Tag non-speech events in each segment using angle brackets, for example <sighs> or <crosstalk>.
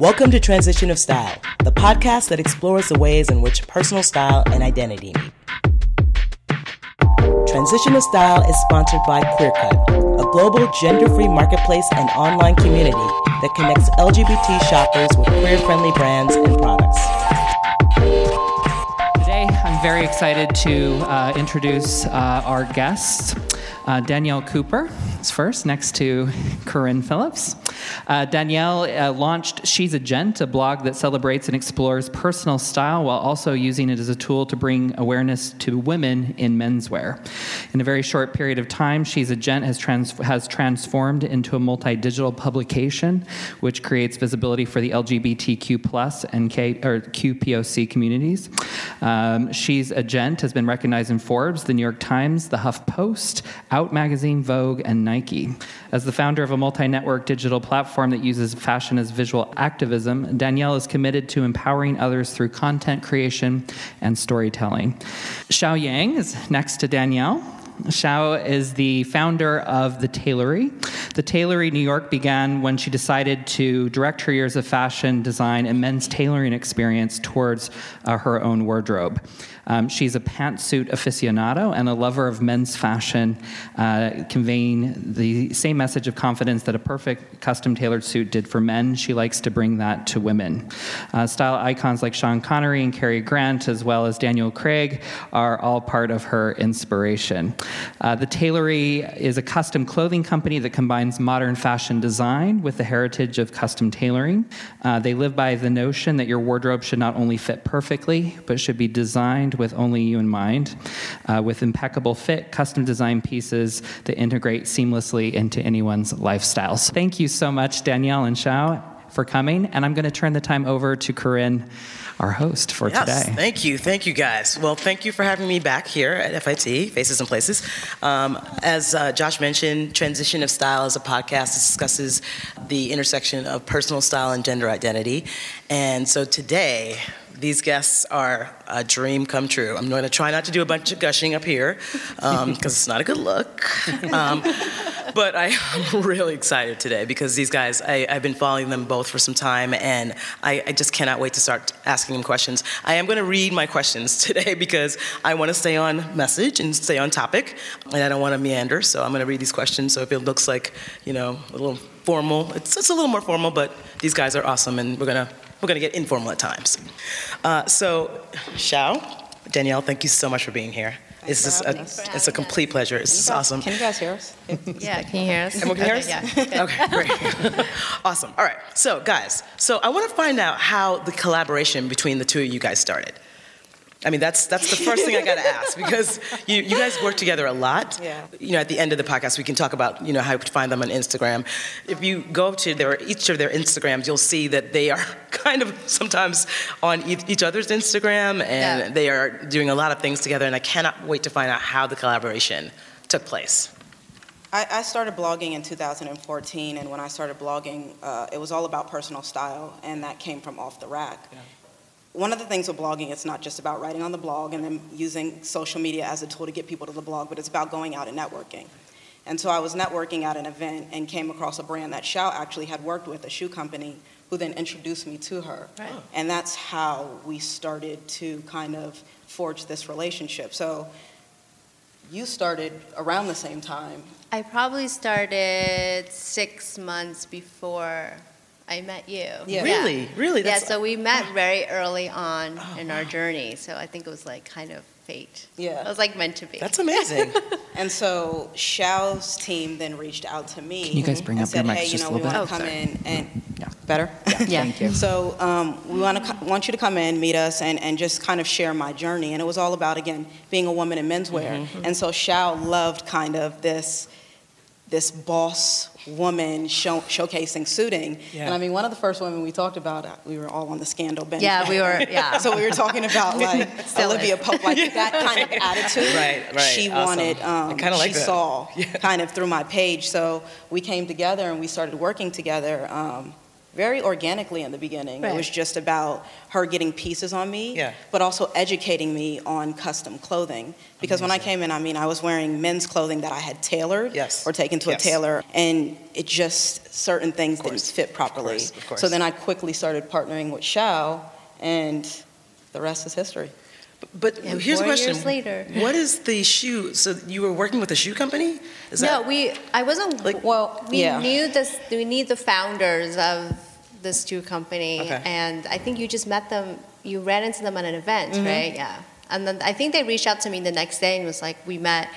Welcome to Transition of Style, the podcast that explores the ways in which personal style and identity meet. Transition of Style is sponsored by QueerCut, a global gender free marketplace and online community that connects LGBT shoppers with queer friendly brands and products. Today, I'm very excited to uh, introduce uh, our guests. Uh, Danielle Cooper is first, next to Corinne Phillips. Uh, Danielle uh, launched She's a Gent, a blog that celebrates and explores personal style while also using it as a tool to bring awareness to women in menswear. In a very short period of time, She's a Gent has, trans- has transformed into a multi digital publication which creates visibility for the LGBTQ plus and K- or QPOC communities. Um, She's a Gent has been recognized in Forbes, the New York Times, the HuffPost, Out Magazine, Vogue, and Nike. As the founder of a multi network digital platform that uses fashion as visual activism, Danielle is committed to empowering others through content creation and storytelling. Xiao Yang is next to Danielle. Xiao is the founder of The Tailory. The Tailory New York began when she decided to direct her years of fashion design and men's tailoring experience towards uh, her own wardrobe. Um, she's a pantsuit aficionado and a lover of men's fashion, uh, conveying the same message of confidence that a perfect custom tailored suit did for men. She likes to bring that to women. Uh, style icons like Sean Connery and Cary Grant, as well as Daniel Craig, are all part of her inspiration. Uh, the Tailory is a custom clothing company that combines modern fashion design with the heritage of custom tailoring. Uh, they live by the notion that your wardrobe should not only fit perfectly, but should be designed with only you in mind, uh, with impeccable fit, custom design pieces that integrate seamlessly into anyone's lifestyle. So thank you so much, Danielle and Xiao, for coming. And I'm going to turn the time over to Corinne, our host for yes, today. Thank you. Thank you, guys. Well, thank you for having me back here at FIT, Faces and Places. Um, as uh, Josh mentioned, Transition of Style is a podcast that discusses the intersection of personal style and gender identity. And so today, these guests are a dream come true. I'm going to try not to do a bunch of gushing up here because um, <laughs> it's not a good look. Um, but I, <laughs> am really excited today because these guys, I, have been following them both for some time and I, I, just cannot wait to start asking them questions. I am going to read my questions <laughs> today because I want to stay on message and stay on topic and I don't want to meander. So I'm going to read these questions. So if it looks like, you know, a little formal, it's, it's a little more formal, but these guys are awesome and we're going to we're going to get informal at times. Uh, so, Xiao, Danielle, thank you so much for being here. It's just a, it's a complete pleasure. This is awesome. Can you guys hear us? yeah, can you hear us? Everyone can hear us? Yeah. okay, great. <laughs> awesome. All right. So, guys, so I want to find out how the collaboration between the two of you guys started. I mean, that's that's the first thing I got to <laughs> ask because you, you guys work together a lot. Yeah. You know, at the end of the podcast, we can talk about you know how to find them on Instagram. If you go to their each of their Instagrams, you'll see that they are <laughs> kind of sometimes on each other's Instagram, and yeah. they are doing a lot of things together. And I cannot wait to find out how the collaboration took place. I, I started blogging in 2014, and when I started blogging, uh, it was all about personal style, and that came from off the rack. Yeah one of the things with blogging, it's not just about writing on the blog and then using social media as a tool to get people to the blog, but it's about going out and networking. And so I was networking at an event and came across a brand that Xiao actually had worked with, a shoe company, who then introduced me to her. Right. And that's how we started to kind of forge this relationship. So you started around the same time. I probably started six months before I met you. Yeah. Really? Really? That's yeah, so we met very early on oh, in our journey. So I think it was like kind of fate. Yeah. It was like meant to be. That's amazing. <laughs> and so Xiao's team then reached out to me. Can you guys bring up said, your mics hey, just you know, a little we bit? want to come sorry. in and Yeah. better. Yeah. yeah. Thank you. So um, we want to want you to come in, meet us, and, and just kind of share my journey. And it was all about again being a woman in menswear. Mm-hmm. And so Xiao loved kind of this this boss woman show, showcasing suiting. Yeah. And I mean, one of the first women we talked about, uh, we were all on the scandal bench. Yeah, we were, <laughs> yeah. so we were talking about <laughs> like Olivia Pope, like <laughs> that kind of attitude. Right, right. She awesome. wanted, um, I like she that. saw yeah. kind of through my page. So we came together and we started working together. Um, very organically in the beginning. It was just about her getting pieces on me, Yeah. but also educating me on custom clothing. Because when I came in, I mean, I was wearing men's clothing that I had tailored Yes. or taken to Yes. a tailor, and it just, certain things didn't fit properly. course, of course. So then I quickly started partnering with Xiao, and the rest is history. But And here's a question. years later. What is the shoe? So you were working with a shoe company? Is no, that we. I wasn't. Like- Well, we yeah. knew this. We knew the founders of this shoe company, Okay. and I think you just met them. You ran into them at an event, Mm-hmm. right? Yeah. And then I think they reached out to me the next day and was like, "We met,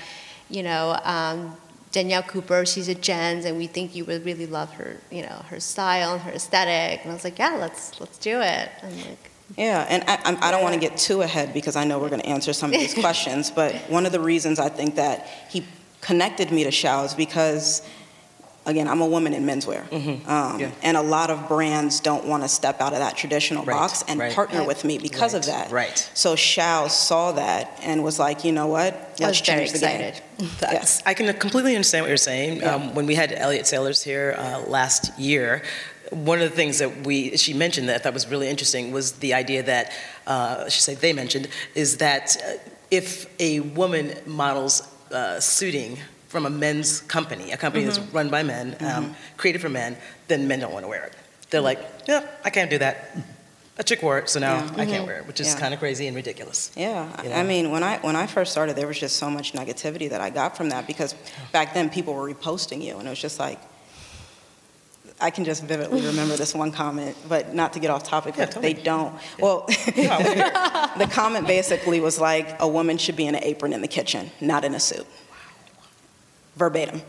you know, um, Danielle Cooper. She's a Gent, and we think you would really love her, you know, her style and her aesthetic." And I was like, "Yeah, let's let's do it." And like, Yeah, and I, I'm- I don't want to get too ahead because I know we're going to answer some of these <laughs> questions, but one of the reasons I think that he connected me to Xiao is because, again, I'm a woman in menswear. Um, Yeah. And a lot of brands don't want to step out of that traditional Right, box and right. partner Right. with me because of that. right. So Xiao saw that and was like, you know what? I was Let's very change the game. <laughs> Yes. I can completely understand what you're saying. Yeah. Um, when we had Elliott Sailors here uh, last year, one of the things that we she mentioned that I thought was really interesting was the idea that uh, should say they mentioned is that uh, if a woman models uh, suiting from a men's company, a company that's run by men, um, created for men, then men don't want to wear it. They're like, yeah, I can't do that. A chick wore it, so now Yeah. I can't wear it, which is Yeah. kind of crazy and ridiculous. Yeah, You I mean, when I when I first started, there was just so much negativity that I got from that because back then people were reposting you, and it was just like, I can just vividly remember this one comment, but not to get off topic, Yeah, they me. don't. Well, <laughs> <laughs> the comment basically was like, a woman should be in an apron in the kitchen, not in a suit. Wow. Verbatim.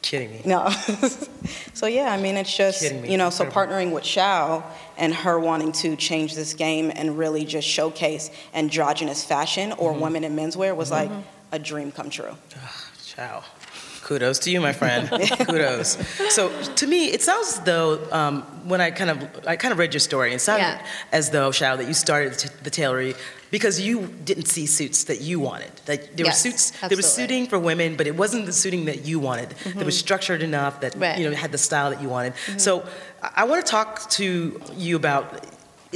kidding me. No. <laughs> so yeah, I mean, it's just me. you know, so partnering with Xiao and her wanting to change this game and really just showcase androgynous fashion or Mm-hmm. women in menswear was like a dream come true. Ciao. Kudos to you, my friend. <laughs> Kudos. So to me, it sounds as though um, when I kind of I kind of read your story, it sounded Yeah. as though Xiao that you started t- the tailoring because you didn't see suits that you wanted. That there Yes, were suits, there was. Mm-hmm. suiting for women, but it wasn't the suiting that you wanted. That was structured enough that Right. Mm-hmm. you know had the style that you wanted. So I, I want to talk to you about.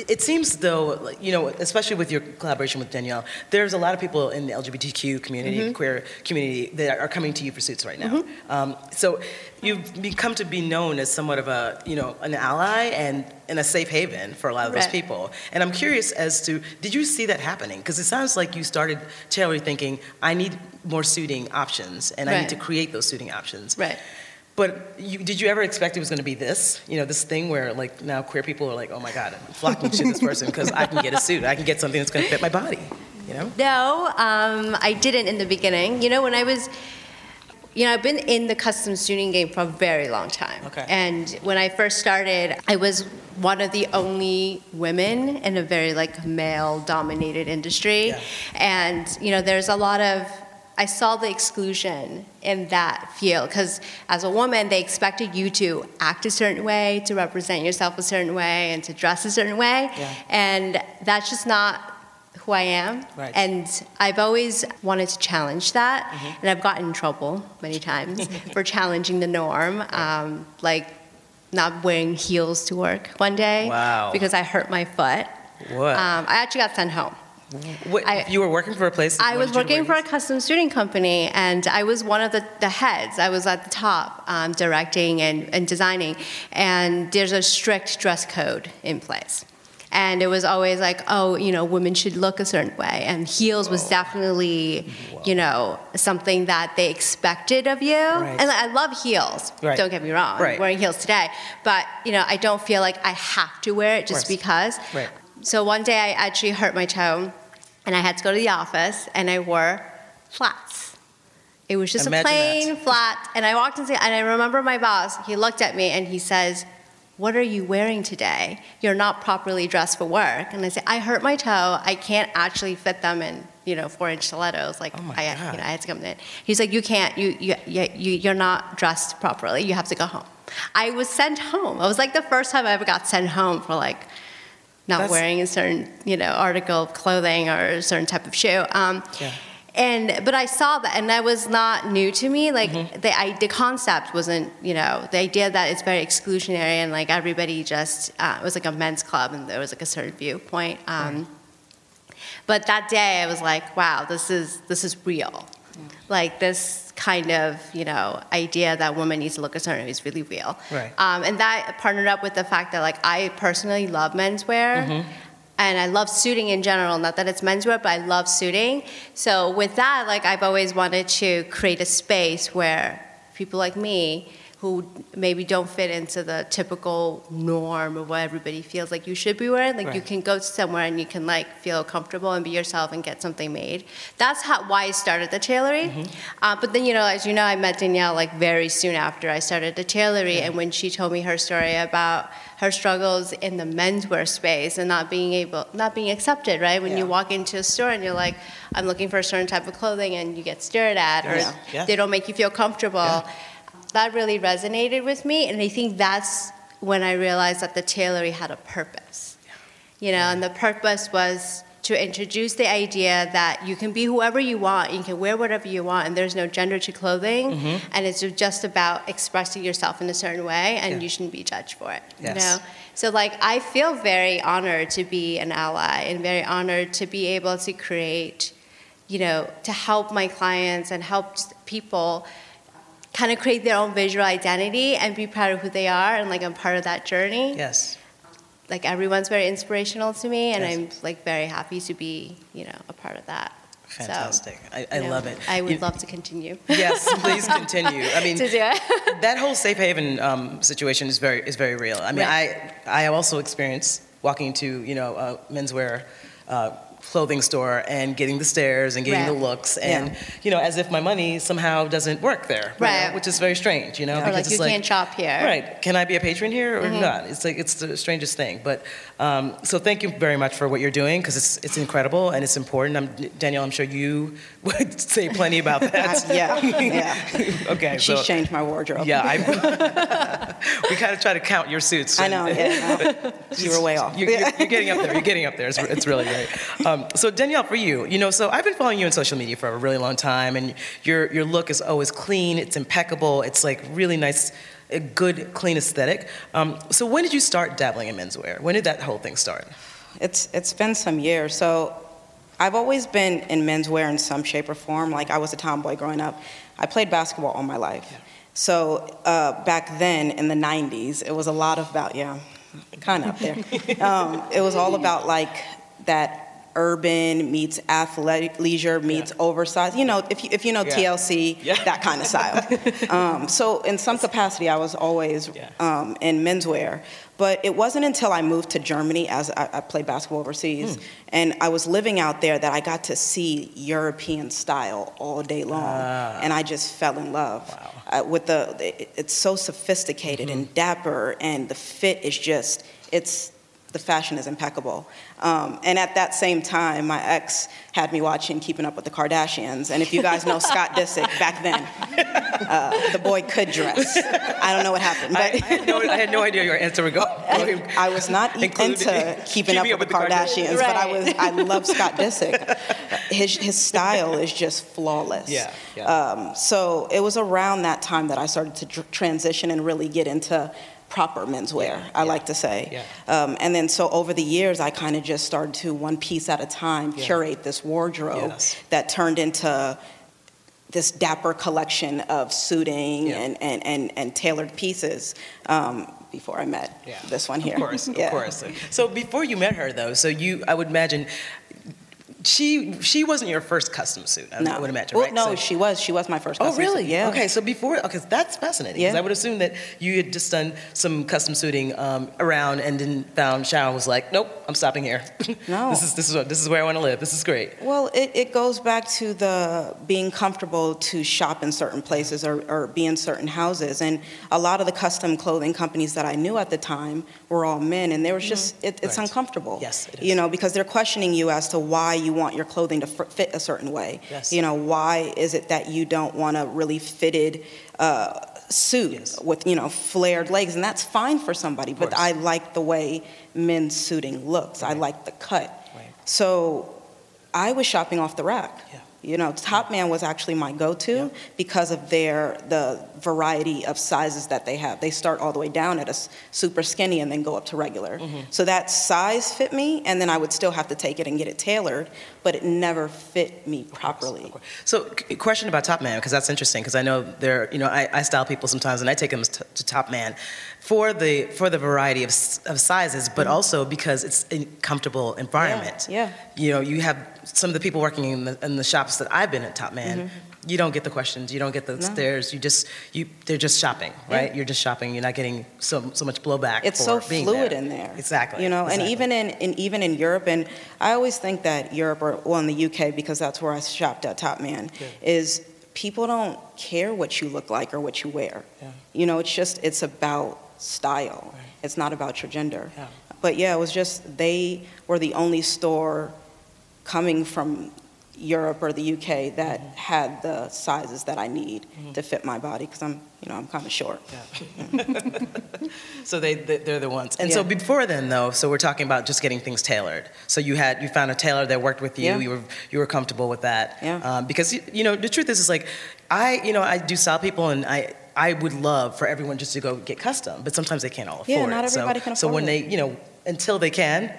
It seems though, you know, especially with your collaboration with Danielle, there's a lot of people in the LGBTQ community, Mm-hmm. queer community, that are coming to you for suits right now. Um, so you've become to be known as somewhat of a, you know, an ally and, and a safe haven for a lot of those people. And I'm curious as to, did you see that happening? Because it sounds like you started tailoring thinking, I need more suiting options, and I need to create those suiting options. Right. But you, did you ever expect it was going to be this? You know, this thing where like now queer people are like, oh my God, I'm flocking to this person because I can get a suit, I can get something that's going to fit my body. You know? No, um, I didn't in the beginning. You know, when I was, you know, I've been in the custom suiting game for a very long time. Okay. And when I first started, I was one of the only women in a very like male-dominated industry, Yeah. and you know, there's a lot of I saw the exclusion in that field because as a woman, they expected you to act a certain way, to represent yourself a certain way, and to dress a certain way. Yeah. And that's just not who I am. Right. And I've always wanted to challenge that. Mm-hmm. And I've gotten in trouble many times <laughs> for challenging the norm. Um, like not wearing heels to work one day Wow. because I hurt my foot. What? Um, I actually got sent home. What I- you were working for a place? I was wanted you to working for a custom suiting company, and I was one of the, the heads. I was at the top, um, directing and, and designing. And there's a strict dress code in place. And it was always like, oh, you know, women should look a certain way. And heels was definitely, you know, something that they expected of you. And I love heels, Right. don't get me wrong. Right. I'm wearing heels today. But, you know, I don't feel like I have to wear it just because. Right. So one day I actually hurt my toe and I had to go to the office and I wore flats. It was just Imagine a plain that. flat. And I walked into and I remember my boss, he looked at me and he says, What are you wearing today? You're not properly dressed for work. And I said, I hurt my toe. I can't actually fit them in, you know, four inch stilettos. Like Oh I, you know, I had to come in. He's like, You can't, you, you, you, you- you're not dressed properly. You have to go home. I was sent home. It was like the first time I ever got sent home for like not That's- wearing a certain, you know, article of clothing or a certain type of shoe. Um, Yeah. and but I saw that, and that was not new to me. Like Mm-hmm. the I, the concept wasn't, you know, the idea that it's very exclusionary and like everybody just uh, it was like a men's club, and there was like a certain viewpoint. Um, But that day, I was like, wow, this is this is real. Like this kind of you know idea that women need to look a certain way is really real. Right. Um, and that partnered up with the fact that like I personally love menswear. And I love suiting in general. Not that it's menswear, but I love suiting. So with that, like I've always wanted to create a space where people like me, who maybe don't fit into the typical norm of what everybody feels like you should be wearing, like you can go somewhere and you can like feel comfortable and be yourself and get something made. That's how why I started the tailory. Uh, but then you know, as you know, I met Danielle like very soon after I started the tailory, and when she told me her story about her struggles in the menswear space and not being able, not being accepted, right? When you walk into a store and you're like, I'm looking for a certain type of clothing, and you get stared at, or Yeah. Yeah. they don't make you feel comfortable. That really resonated with me, and I think that's when I realized that the tailory had a purpose. You know, and the purpose was to introduce the idea that you can be whoever you want, you can wear whatever you want, and there's no gender to clothing, Mm-hmm. and it's just about expressing yourself in a certain way, and Yeah. you shouldn't be judged for it. Yes. You know, so like I feel very honored to be an ally, and very honored to be able to create, you know, to help my clients and help people kind of create their own visual identity and be proud of who they are, and like I'm part of that journey Yes. like everyone's very inspirational to me and Yes. i'm like very happy to be you know a part of that So, Fantastic. I, I you know, love it. i would You- love to continue Yes, <laughs> please continue. I mean, to do it <laughs> that whole safe haven um, situation is very is very real. I mean, Right. I I also experienced walking into you know a menswear uh, clothing store and getting the stares and getting the looks and you know as if my money somehow doesn't work there, you know, Right. which is very strange. You know, or because like you can't shop here Right. Can I be a patron here or mm-hmm. not? It's like it's the strangest thing. But um, so thank you very much for what you're doing because it's it's incredible and it's important. I'm, Danielle, I'm sure you <laughs> would say plenty about <laughs> that. yeah, yeah. <laughs> okay. She's so, changed my wardrobe. Yeah, I, we kind of try to count your suits. I know. Yeah, you were way off. You're, you're, you're getting up there. You're getting up there. It's, it's really great. Um, so Danielle, for you, you know, so I've been following you on social media for a really long time, and your your look is always clean. It's impeccable. It's like really nice, a good, clean aesthetic. Um, so when did you start dabbling in menswear? When did that whole thing start? It's it's been some years. So I've always been in menswear in some shape or form. Like I was a tomboy growing up. I played basketball all my life. So uh, back then in the '90s, it was a lot about yeah, kind of up there. <laughs> Um, it was all about like that urban meets athletic leisure meets oversized. You know, if you, if you know Yeah. TLC, Yeah. that kind of style. <laughs> um, so in some capacity, I was always Yeah. um, in menswear. But it wasn't until I moved to Germany, as I, I played basketball overseas, Hmm. and I was living out there, that I got to see European style all day long, Ah. and I just fell in love Wow. uh, with the. it- It's so sophisticated and dapper, and the fit is just. It's the fashion is impeccable. Um, and at that same time, my ex had me watching Keeping Up with the Kardashians. And if you guys know Scott Disick, back then, uh, the boy could dress. I don't know what happened, but I, had no, I had no idea your answer would go. I was not <laughs> Included- into keeping up with the Kardashians, but I was. I love Scott <laughs> Disick. His his style is just flawless. Yeah, yeah. Um, so it was around that time that I started to tr- transition and really get into proper menswear. Yeah, I yeah, like to say. yeah. Um, and then so over the years, I kind of just started to one piece at a time curate this wardrobe Yes. that turned into this dapper collection of suiting and, and, and, and tailored pieces um, before I met this one here. Of course, of <laughs> course. So before you met her, though, so you, I would imagine, she she wasn't your first custom suit. I, No. Would imagine, Well, right? no, So- she was. She was my first Oh, really? suit. Yeah. Okay, so before, okay, that's fascinating. Yeah. I would assume that you had just done some custom suiting um, around and then found Sharon was like, nope, I'm stopping here. <laughs> No. this is this is what, this is where I want to live. This is great. Well, it, it goes back to the being comfortable to shop in certain places or, or be in certain houses. And a lot of the custom clothing companies that I knew at the time were all men, and they were just, it, it's Right. uncomfortable. Yes, it You know, because they're questioning you as to why you want your clothing to f- fit a certain way. Yes. You know, why is it that you don't want a really fitted uh, suit Yes. with, you know, flared legs? And that's fine for somebody, but. I like the way men's suiting looks. I like the cut. Right. So I was shopping off the rack. Yeah. You know, Topman was actually my go-to because of their the variety of sizes that they have. They start all the way down at a super skinny and then go up to regular. Mm-hmm. So that size fit me, and then I would still have to take it and get it tailored, but it never fit me properly. So, question about Topman because that's interesting because I know there, you know, I, I style people sometimes and I take them to, to Topman for the for the variety of, of sizes, but also because it's a comfortable environment. Mm-hmm. Yeah, You know, you have some of the people working in the, in the shops that I've been at Topman. You don't get the questions. You don't get the Mm-hmm. No. stares. You just you they're just shopping, right? Yeah. You're just shopping. You're not getting so so much blowback. It's so fluid there. in there. Exactly. You know, and even in, in even in Europe, and I always think that Europe, or well, in the UK, because that's where I shopped at Topman, is people don't care what you look like or what you wear. Yeah. You know, it's just it's about style. Right. It's not about your gender. Yeah. But yeah, it was just they were the only store coming from Europe or the UK that Mm-hmm. had the sizes that I need to fit my body because I'm, you know, I'm kind of short. <laughs> So they, they they're the ones. And so before then though, so we're talking about just getting things tailored. So you had you found a tailor that worked with you. Yeah. You were you were comfortable with that. Yeah. Um, because you- know the truth is is like I you know I do style people and I. I would love for everyone just to go get custom, but sometimes they can't all afford Yeah, it. not So- everybody can So when afford they, you know, until they can,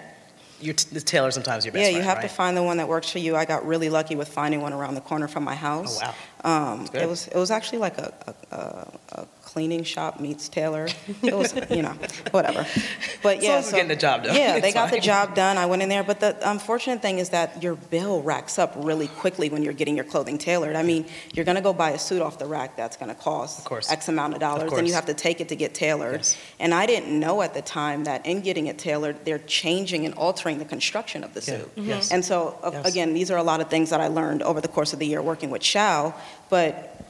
your t- the tailor sometimes your best Yeah, you friend, have to find the one that works for you. I got really lucky with finding one around the corner from my house. Oh, Um, it was it was actually like a, a, a, cleaning shop meets tailor. It was <laughs> you know whatever, but yeah, as getting the job done, Yeah, they got the job done. I went in there, but the unfortunate thing is that your bill racks up really quickly when you're getting your clothing tailored. I mean, you're gonna go buy a suit off the rack that's gonna cost X amount of dollars, and you have to take it to get tailored. Yes. And I didn't know at the time that in getting it tailored, they're changing and altering the construction of the Yeah, suit. yes. And so, Yes. again, these are a lot of things that I learned over the course of the year working with Xiao, but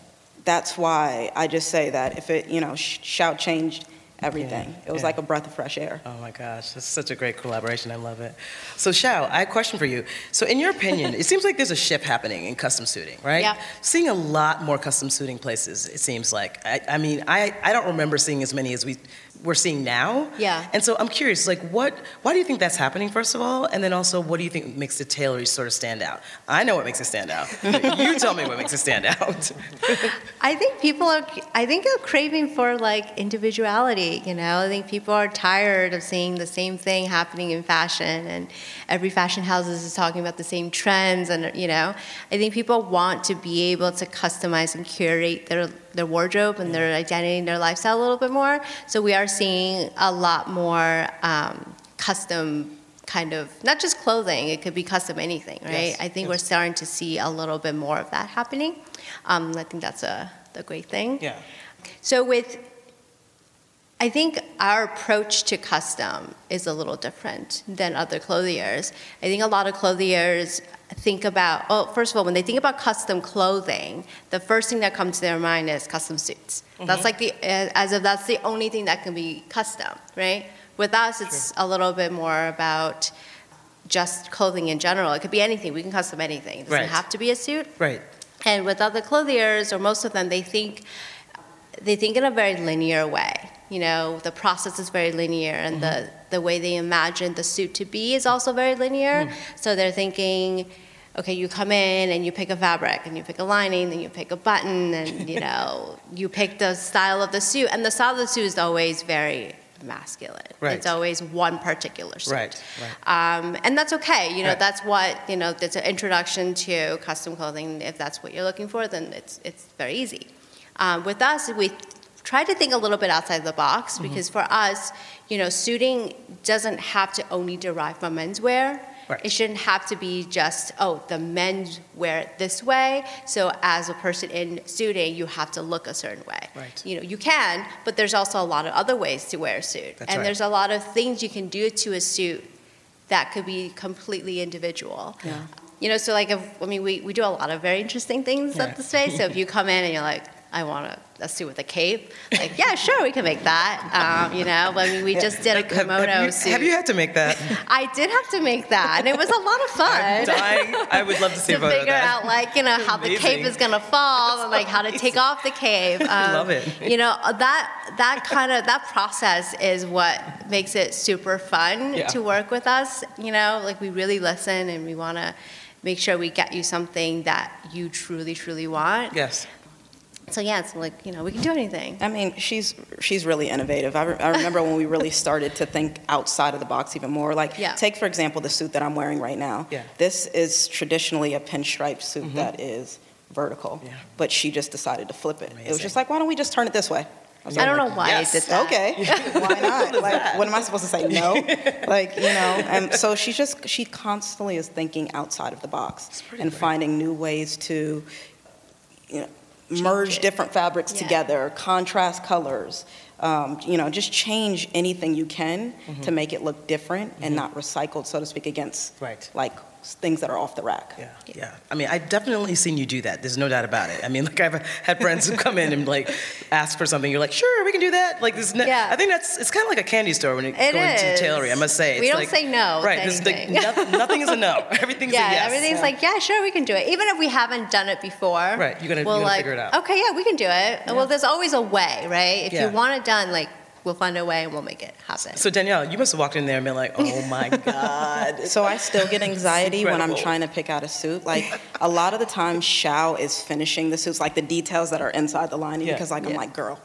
that's why I just say that if it, you know, Sh- Xiao changed everything. Yeah, It was yeah. like a breath of fresh air. Oh my gosh, that's such a great collaboration. I love it. So, Xiao, I have a question for you. So, in your opinion, it seems like there's a shift happening in custom suiting, right? Yeah. Seeing a lot more custom suiting places, it seems like. I, I mean, I, I don't remember seeing as many as we, we're seeing now. Yeah. And so I'm curious, like, what, why do you think that's happening, first of all? And then also, what do you think makes the tailoring sort of stand out? I know what makes it stand out. <laughs> you tell me what makes it stand out. <laughs> I think people are. I think are craving for like individuality. You know, I think people are tired of seeing the same thing happening in fashion, and every fashion house is talking about the same trends. And you know, I think people want to be able to customize and curate their their wardrobe and their identity and their lifestyle a little bit more. So we are seeing a lot more um, custom kind of not just clothing it could be custom anything right Yes, i think yes. we're starting to see a little bit more of that happening um, i think that's a, the great thing yeah. so with I think our approach to custom is a little different than other clothiers. I think a lot of clothiers think about, well, first of all, when they think about custom clothing, the first thing that comes to their mind is custom suits. Mm-hmm. That's like the, eh, as if that's the only thing that can be custom, right? With us, it's a little bit more about just clothing in general. It could be anything. We can custom anything. It doesn't Right. have to be a suit. Right. And with other clothiers, or most of them, they think they think in a very linear way. You know, the process is very linear, and the the way they imagine the suit to be is also very linear. So they're thinking. Okay, you come in and you pick a fabric and you pick a lining, then you pick a button, and you <laughs> know you pick the style of the suit. And the style of the suit is always very masculine. Right. It's always one particular suit. Right. Right. Um, and that's okay. You know, Right. that's what you know. That's an introduction to custom clothing. If that's what you're looking for, then it's it's very easy. Um, with us, we try to think a little bit outside the box Mm-hmm. because for us, you know, suiting doesn't have to only derive from menswear. Right. It shouldn't have to be just oh the men wear it this way. So as a person in suiting, you have to look a certain way. Right. You know, you can, but there's also a lot of other ways to wear a suit, That's and right. there's a lot of things you can do to a suit that could be completely individual. Yeah. You know, so like, if, I mean, we, we do a lot of very interesting things Yeah. at the space. So if you <laughs> come in and you're like, I want a, a suit with a cape, like, yeah, sure, we can make that. Um, you know, I mean, we just did a Have- have kimono you- suit. Have you had to make that? <laughs> I did have to make that, and it was a lot of fun. I'm dying. I would love to see to a photo of figure out like you know how the cape is gonna fall and like how to take off the cape. <laughs> Um, love it. You know that that kind of that process is what makes it super fun Yeah. to work with us. You know, like we really listen and we want to make sure we get you something that you truly, truly want. Yes. So yeah, it's like you know we can do anything. I mean, she's she's really innovative. I, re- I remember when we really started to think outside of the box even more. Like, Yeah. take for example the suit that I'm wearing right now. Yeah. This is traditionally a pinstripe suit that is vertical, Yeah. but she just decided to flip it. Amazing. It was just like, why don't we just turn it this way? I was I don't like, know why yes. I did that. Okay, <laughs> <laughs> why not? Like, what am I supposed to say? No, <laughs> like you know. And so she just she constantly is thinking outside of the box and great. finding new ways to, you know, merge different fabrics Yeah. together, contrast colors. Um, you know, just change anything you can Mm-hmm. to make it look different and not recycled, so to speak, against Right. like things that are off the rack. Yeah, yeah. I mean, I've definitely seen you do that. There's no doubt about it. I mean, <laughs> like I've had friends who come in and like ask for something. You're like, sure, we can do that. Like this. Yeah. I think that's it's kind of like a candy store when you It go into is. tailoring. I must say, We It's don't like- say no Right. It's like anything. nothing, nothing is a no. <laughs> Everything's yeah, a yes. everything's like, yeah, sure, we can do it. Even if we haven't done it before. Right, you're gonna- we'll you're gonna like, figure it out. Okay, yeah, we can do it. Well, there's always a way, right? If Yeah. you want it done, like, we'll find a way and we'll make it happen. So Danielle, you must have walked in there and been like, oh my <laughs> god. So I still get anxiety when I'm trying to pick out a suit. Like a lot of the time, Xiao is finishing the suits, like the details that are inside the lining, Yeah. because like I'm like, girl,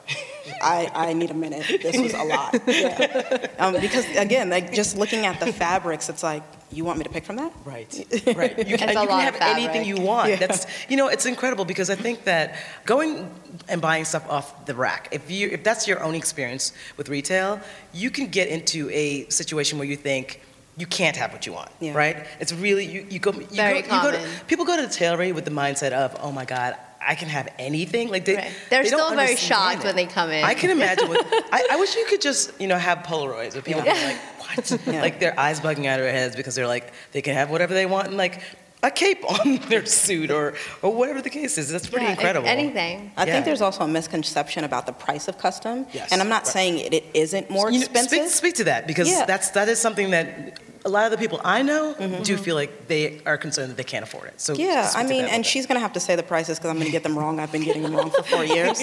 I, I need a minute. This was a lot. <laughs> Yeah. Um, because again, like just looking at the fabrics, it's like, you want me to pick from that? Right, <laughs> right. You can, you can have anything you want. Yeah. That's you know, it's incredible because I think that going and buying stuff off the rack, if you if that's your own experience with retail, you can get into a situation where you think you can't have what you want, Yeah. right? It's really you, you go you Very go, you go to, common. people go to the tailoring with the mindset of oh my god. I can have anything. Like they, Right. They're they still very shocked it. when they come in. I can imagine. What, I, I wish you could just, you know, have Polaroids where people be like, what? <laughs> Yeah. Like their eyes bugging out of their heads because they're like, they can have whatever they want and like a cape <laughs> on their suit or, or whatever the case is. That's pretty Yeah, incredible. Anything. I Yeah. think there's also a misconception about the price of custom. Yes. And I'm not Right. saying it, it isn't more You know, expensive. speak, speak to that because Yeah. that's that is something that a lot of the people I know Mm-hmm. do feel like they are concerned that they can't afford it. So Yeah, I mean, and little she's gonna have to say the prices because I'm gonna get them wrong. I've been getting them wrong for four <laughs> years.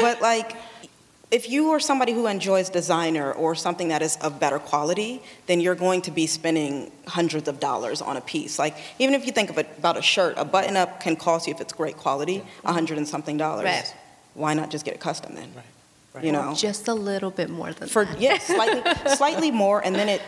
But like, if you are somebody who enjoys designer or something that is of better quality, then you're going to be spending hundreds of dollars on a piece. Like, even if you think of it, about a shirt, a button up can cost you, if it's great quality, a hundred and something dollars. Right. Why not just get it custom then? Right, right. You know, Just a little bit more than for that. yeah, slightly, <laughs> slightly more, and then it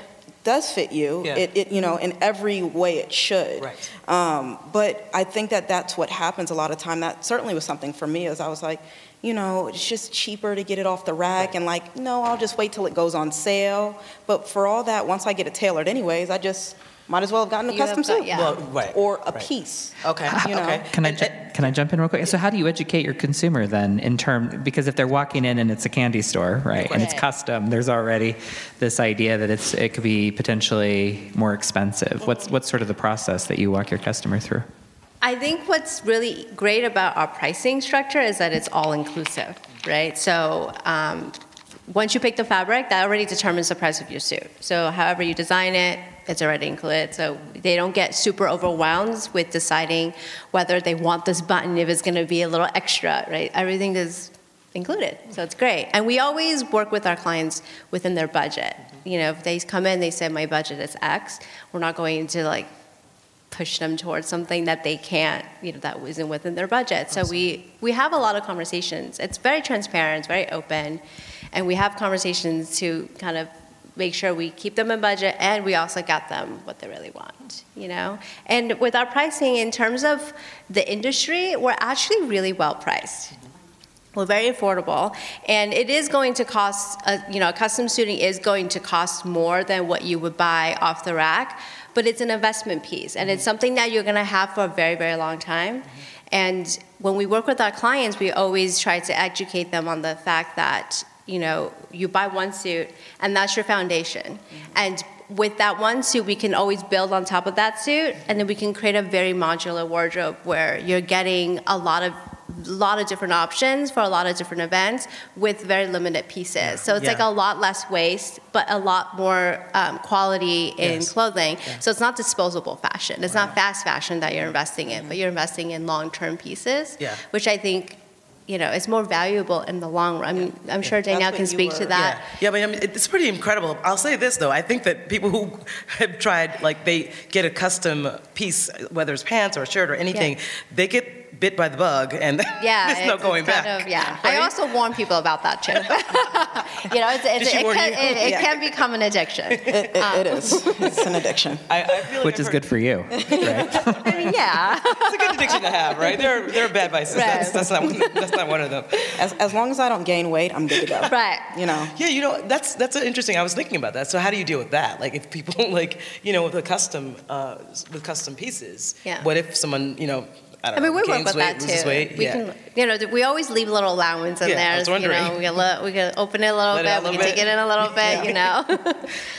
does fit you. Yeah. It, it, you know, in every way it should. Right. Um, but I think that that's what happens a lot of time. That certainly was something for me, as I was like, you know, it's just cheaper to get it off the rack, and like, no, I'll just wait till it goes on sale. But for all that, once I get it tailored, anyways, I just might as well have gotten a You custom have got- suit yeah. Well, right. or a right. piece. Okay. You know. okay. Can I And- ju- can I jump in real quick? So how do you educate your consumer then in term because if they're walking in and it's a candy store, right, and it's Right. custom, there's already this idea that it's it could be potentially more expensive. What's what's sort of the process that you walk your customer through? I think what's really great about our pricing structure is that it's all inclusive, right? So um, once you pick the fabric, that already determines the price of your suit. So however you design it, it's already included. So they don't get super overwhelmed with deciding whether they want this button, if it's going to be a little extra, right? Everything is included. So it's great. And we always work with our clients within their budget. You know, if they come in, they say, my budget is X, we're not going to like push them towards something that they can't, you know, that isn't within their budget. So we, we have a lot of conversations. It's very transparent, very open, and we have conversations to kind of make sure we keep them in budget and we also get them what they really want, you know? And with our pricing, in terms of the industry, we're actually really well priced. Well, very affordable, and it is going to cost. A, you know, a custom suiting is going to cost more than what you would buy off the rack, but it's an investment piece, and it's mm-hmm. something that you're going to have for a very, very long time. Mm-hmm. And when we work with our clients, we always try to educate them on the fact that you know you buy one suit, and that's your foundation, mm-hmm. and with that one suit, we can always build on top of that suit, and then we can create a very modular wardrobe where you're getting a lot of lot of different options for a lot of different events with very limited pieces. So it's like a lot less waste, but a lot more um, quality in Yes. clothing. So it's not disposable fashion. It's not fast fashion that you're investing in, but you're investing in long-term pieces, Yeah. which I think you know, it's more valuable in the long run. I mean, I'm sure Danielle can speak to that. Yeah, but I mean, it's pretty incredible. I'll say this though: I think that people who <laughs> have tried, like, they get a custom piece, whether it's pants or a shirt or anything, they get bit by the bug, and <laughs> Yeah, there's no going back. Of, yeah, I also warn people about that too. <laughs> <laughs> you know, it's, it's, Did it, can, you? it, it Yeah. can become an addiction. It, it, it is. It's an addiction. I, I feel like Which I've is heard- good for you, right? I mean, yeah. It's a good addiction to have, right? There, are, there are bad vices. That's, Right. that's not one, that's not one of them. As, as long as I don't gain weight, I'm good to go. Right. You know. Yeah, you know that's that's interesting. I was thinking about that. So how do you deal with that? Like if people like you know with a custom uh, with custom pieces. Yeah. What if someone you know I don't I mean, know, we work with weight, that too. weight? We yeah. can, you know, we always leave a little allowance in Yeah, I there. was You know, wondering. we can, let, we can open it a little Let bit. a We little can take it in a little <laughs> bit. You know.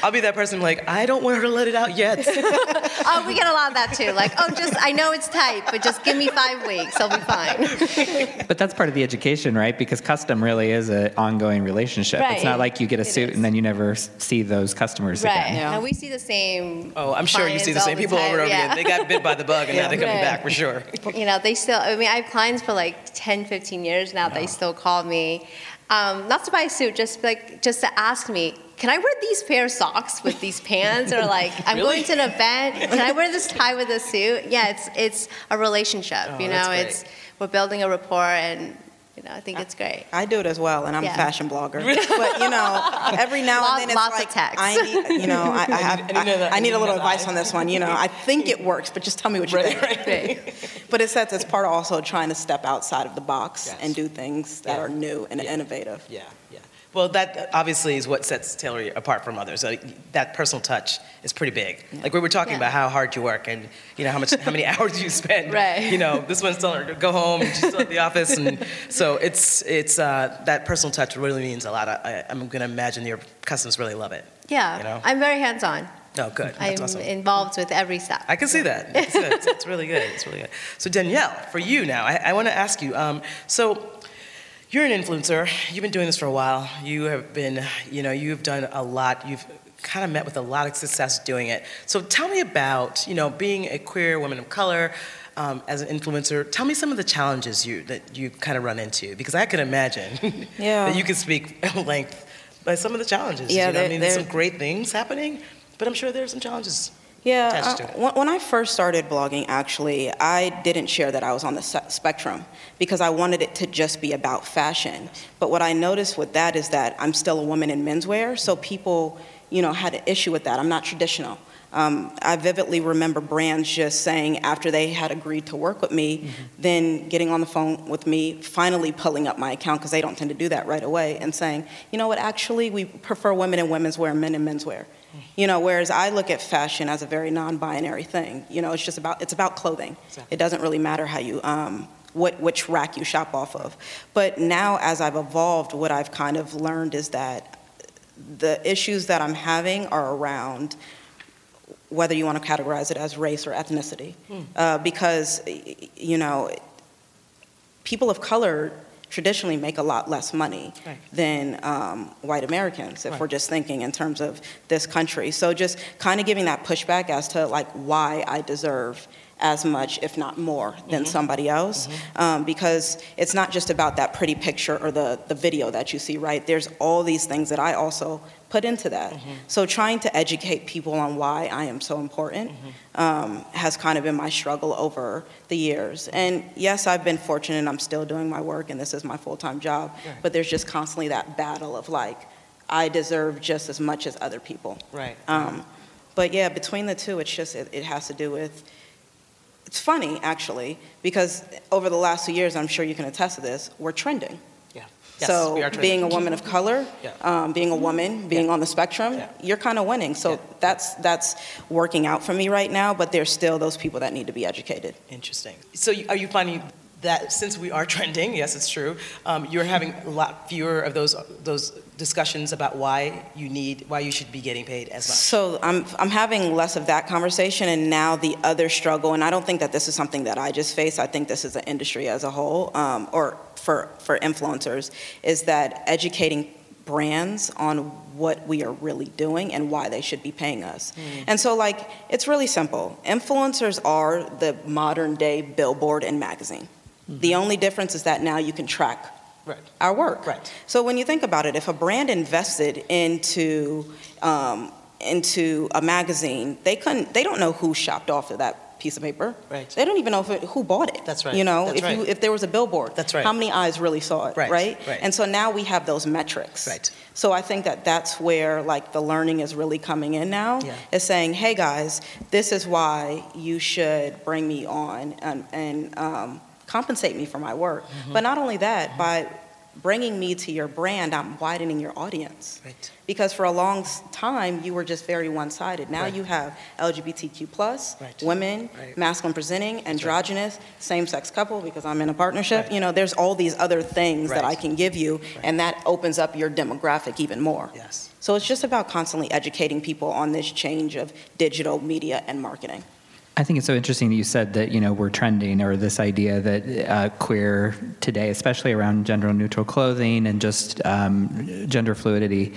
I'll be that person like I don't want her to let it out yet. <laughs> oh, we get a lot of that too. Like, oh, just I know it's tight, but just give me five weeks, I'll be fine. <laughs> But that's part of the education, right? Because custom really is an ongoing relationship. Right. It's not like you get a It suit is. and then you never see those customers right. again. Yeah. And we see the same. oh, I'm sure you see the same all people time, over and over yeah. again. They got bit by the bug and now they're coming back for sure. You know, they still, I mean, I have clients for like 10, 15 years now. They still call me, um, not to buy a suit, just like, just to ask me, can I wear these pair of socks with these pants? Or like, I'm Really? going to an event, can I wear this tie with a suit? Yeah, it's, it's a relationship, Oh, you know, it's, we're building a rapport and, you know, I think it's great. I do it as well, and I'm Yeah. a fashion blogger. <laughs> But you know, every now Lot- and then it's lots of like. I need, you know, I, I, have, <laughs> I need that- I, I I need need a little advice on this one. You know, I think it works, but just tell me what you Right, think. right. <laughs> But it says it's part of also trying to step outside of the box Yes. and do things that Yeah. are new and Yeah. innovative. Yeah, yeah. Well, that obviously is what sets Taylor apart from others. Like, that personal touch is pretty big. Like we were talking Yeah. about how hard you work and you know how much how many <laughs> hours you spend. Right. You know, this one's telling her to go home and she's still at the office, and <laughs> so it's it's uh, that personal touch really means a lot. I, I'm going to imagine your customers really love it. Yeah, You know? I'm very hands on. Oh, good. That's I'm awesome. involved with every step. I can see that. I can see that. It's, it's really good. It's really good. So Danielle, for you now, I, I want to ask you. Um, so you're an influencer. You've been doing this for a while. You have been, you know, you've done a lot. You've kind of met with a lot of success doing it. So tell me about, you know, being a queer woman of color. Um, as an influencer, tell me some of the challenges you that you kind of run into because I can imagine <laughs> Yeah. that you can speak at length by some of the challenges. Yeah, you know, I mean, there's some great things happening, but I'm sure there are some challenges. Yeah, uh, it. when, I first started blogging, actually, I didn't share that I was on the spectrum because I wanted it to just be about fashion. But what I noticed with that is that I'm still a woman in menswear, so people, you know, had an issue with that. I'm not traditional. Um, I vividly remember brands just saying after they had agreed to work with me, then getting on the phone with me, finally pulling up my account because they don't tend to do that right away, and saying, you know what, actually, we prefer women in women's wear, men in menswear. You know, whereas I look at fashion as a very non-binary thing. You know, it's just about it's about clothing. Exactly. It doesn't really matter how you um, what which rack you shop off of. But now, as I've evolved, what I've kind of learned is that the issues that I'm having are around whether you want to categorize it as race or ethnicity, uh, because you know people of color traditionally make a lot less money Right. than um, white Americans, if Right. we're just thinking in terms of this country. So just kind of giving that pushback as to like why I deserve as much, if not more, than somebody else, um, because it's not just about that pretty picture or the, the video that you see, right? There's all these things that I also put into that. So trying to educate people on why I am so important um, has kind of been my struggle over the years. And yes, I've been fortunate and I'm still doing my work and this is my full-time job, Right. but there's just constantly that battle of like, I deserve just as much as other people. Right. Um, but yeah, between the two, it's just, it, it has to do with, it's funny actually, because over the last two years, I'm sure you can attest to this, we're trending. Yeah. Yes, so we are trending. being a woman of color, Yeah. um, being a woman, being on the spectrum, Yeah. you're kind of winning. So Yeah. that's that's working out for me right now. But there's still those people that need to be educated. Interesting. So you- are you finding that since we are <laughs> trending, yes, it's true, um, you're having a lot fewer of those those discussions about why you need, why you should be getting paid as much? So I'm I'm having less of that conversation, and now the other struggle. And I don't think that this is something that I just face. I think this is an industry as a whole, um, or for for influencers, is that educating brands on what we are really doing and why they should be paying us. And so like it's really simple. Influencers are the modern day billboard and magazine. The only difference is that now you can track Right. our work. Right. So when you think about it, if a brand invested into um, into a magazine, they couldn't. They don't know who shopped off of that piece of paper. Right. They don't even know if it, who bought it. That's right. You know, That's if you if there was a billboard, That's right. How many eyes really saw it? Right, Right. right. And so now we have those metrics. Right. So I think that that's where like the learning is really coming in now. Yeah. Is saying, hey guys, this is why you should bring me on and, and um, compensate me for my work. Mm-hmm. But not only that, by bringing me to your brand, I'm widening your audience. Right. Because for a long time, you were just very one-sided. Now Right. you have LGBTQ plus, Right. women, masculine presenting, androgynous, same-sex couple because I'm in a partnership. You know, there's all these other things that I can give you, and that opens up your demographic even more. Yes. So it's just about constantly educating people on this change of digital media and marketing. I think it's so interesting that you said that you know we're trending, or this idea that uh, queer today, especially around gender neutral clothing and just um, gender fluidity.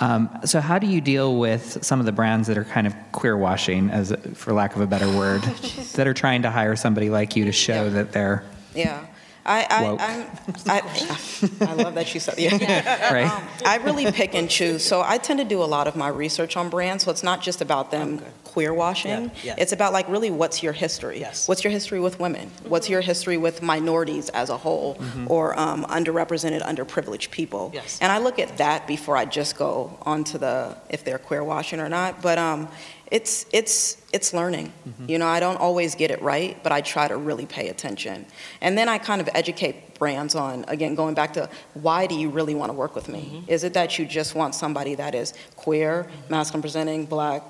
Um, so, how do you deal with some of the brands that are kind of queer washing, as for lack of a better word, <laughs> that are trying to hire somebody like you to show Yeah. that they're Yeah. I, I, I'm, I, I love that you said yeah. <laughs> right? Um, I really pick and choose. So I tend to do a lot of my research on brands. So it's not just about them Okay. Queer washing. Yeah, yeah. It's about like really what's your history? Yes. What's your history with women? What's your history with minorities as a whole or um, underrepresented, underprivileged people? Yes. And I look at that before I just go onto the if they're queer washing or not. But um, it's it's it's learning. You know, I don't always get it right, but I try to really pay attention. And then I kind of educate brands on again going back to why do you really want to work with me? Is it that you just want somebody that is queer, masculine presenting, black,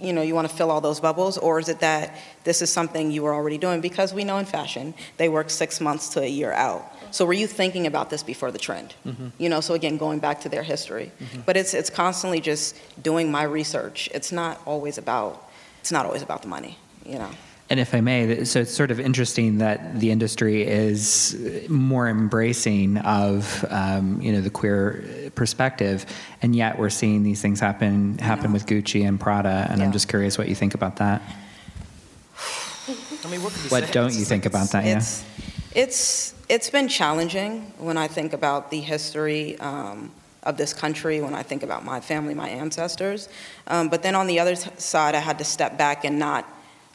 you know, you want to fill all those bubbles or is it that this is something you were already doing because we know in fashion they work 6 months to a year out. So were you thinking about this before the trend? Mm-hmm. You know, so again going back to their history. Mm-hmm. But it's it's constantly just doing my research. It's not always about it's not always about the money, you know. And if I may, so it's sort of interesting that the industry is more embracing of um, you know the queer perspective, and yet we're seeing these things happen happen Yeah. with Gucci and Prada. And I'm just curious what you think about that. <sighs> I mean, what What don't It's you just think like- about that? Yeah. It's it's it's been challenging when I think about the history um, of this country. When I think about my family, my ancestors. Um, but then on the other side, I had to step back and not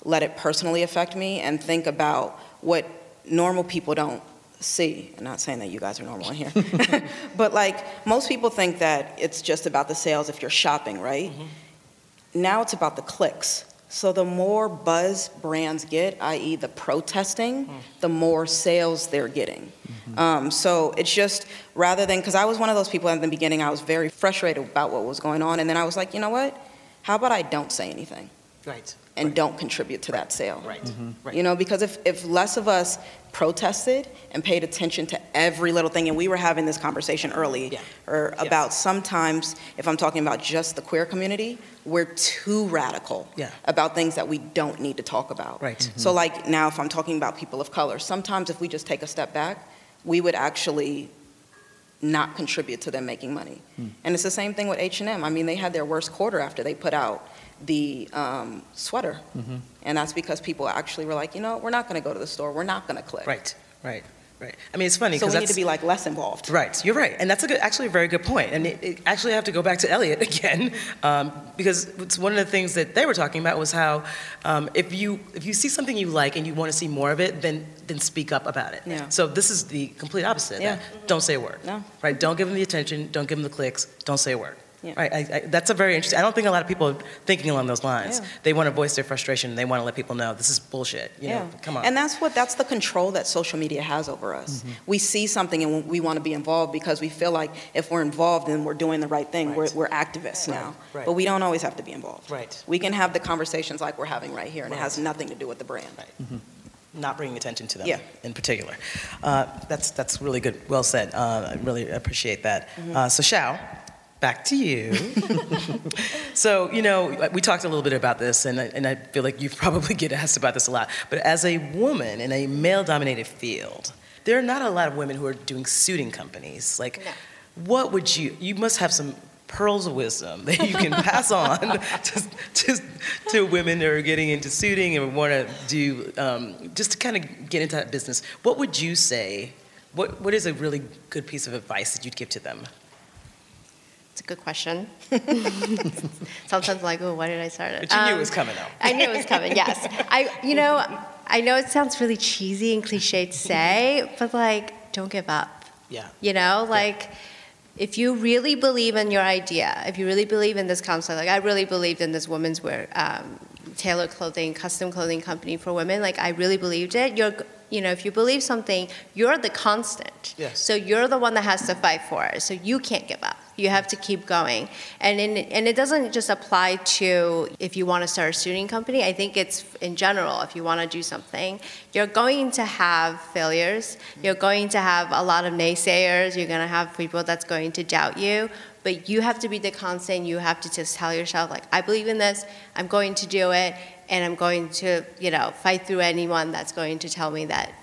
let it personally affect me and think about what normal people don't see. I'm not saying that you guys are normal in here, <laughs> but like most people think that it's just about the sales if you're shopping, right? Mm-hmm. Now it's about the clicks. So the more buzz brands get, i.e., the protesting, mm. the more sales they're getting. Mm-hmm. Um, so it's just rather than because I was one of those people in the beginning, I was very frustrated about what was going on, and then I was like, you know what? How about I don't say anything Right. And right. don't contribute to that sale? Right. Mm-hmm. Right. You know, because if, if less of us protested and paid attention to every little thing, and we were having this conversation early, Yeah. or Yeah. about sometimes, if I'm talking about just the queer community, we're too radical Yeah. about things that we don't need to talk about. Right. Mhm. So, like now, if I'm talking about people of color, sometimes if we just take a step back, we would actually not contribute to them making money. Hmm. And it's the same thing with H&M. I mean, they had their worst quarter after they put out the um, sweater. Mm-hmm. And that's because people actually were like, you know, we're not going to go to the store. We're not going to click. Right. Right. Right. I mean, it's funny So because we need to be like less involved. Right, you're right, and that's a good, actually a very good point. And it, it, actually, I have to go back to Elliott <laughs> again um, because it's one of the things that they were talking about was how um, if you if you see something you like and you want to see more of it, then then speak up about it. Yeah. So this is the complete opposite. Yeah. that. Don't say a word. No. Right. Don't give them the attention. Don't give them the clicks. Don't say a word. Yeah. Right. I, I, that's a very interesting. I don't think a lot of people are thinking along those lines. Yeah. They want to voice their frustration. They want to let people know this is bullshit. You yeah. know, come on. And that's what that's the control that social media has over us. Mm-hmm. We see something and we want to be involved because we feel like if we're involved then we're doing the right thing. Right. We're, we're activists Right, now. right. But we don't always have to be involved. Right. We can have the conversations like we're having right here and it has nothing to do with the brand. Right. Not bringing attention to them Yeah. in particular. Uh, that's, that's really good. Well said. Uh, I really appreciate that. Mm-hmm. Uh, so, Xiao, back to you. <laughs> so, you know, we talked a little bit about this, and I, and I feel like you <laughs> probably get asked about this a lot. But as a woman in a male dominated field, there are not a lot of women who are doing suiting companies. Like, what would you, you must have some pearls of wisdom that you can pass <laughs> on to, to, to women that are getting into suiting and want to do, um, just to kind of get into that business, what would you say? What, what is a really good piece of advice that you'd give to them? Good question. <laughs> Sometimes like, oh, why did I start it? But you knew it Um, was coming, though. I knew it was coming. Yes, I. You know, I know it sounds really cheesy and cliche to say, but like, don't give up. Yeah. You know, like. If you really believe in your idea, if you really believe in this concept, like I really believed in this women's wear, um, tailored clothing, custom clothing company for women, like I really believed it. You're, you know, if you believe something, you're the constant. Yes. So you're the one that has to fight for it. So you can't give up. You have to keep going. And in, and it doesn't just apply to if you want to start a suiting company. I think it's in general, if you want to do something, you're going to have failures. You're going to have a lot of naysayers. You're going to have people that's going to doubt you. But you have to be the constant. You have to just tell yourself, like, I believe in this. I'm going to do it. And I'm going to, you know, fight through anyone that's going to tell me that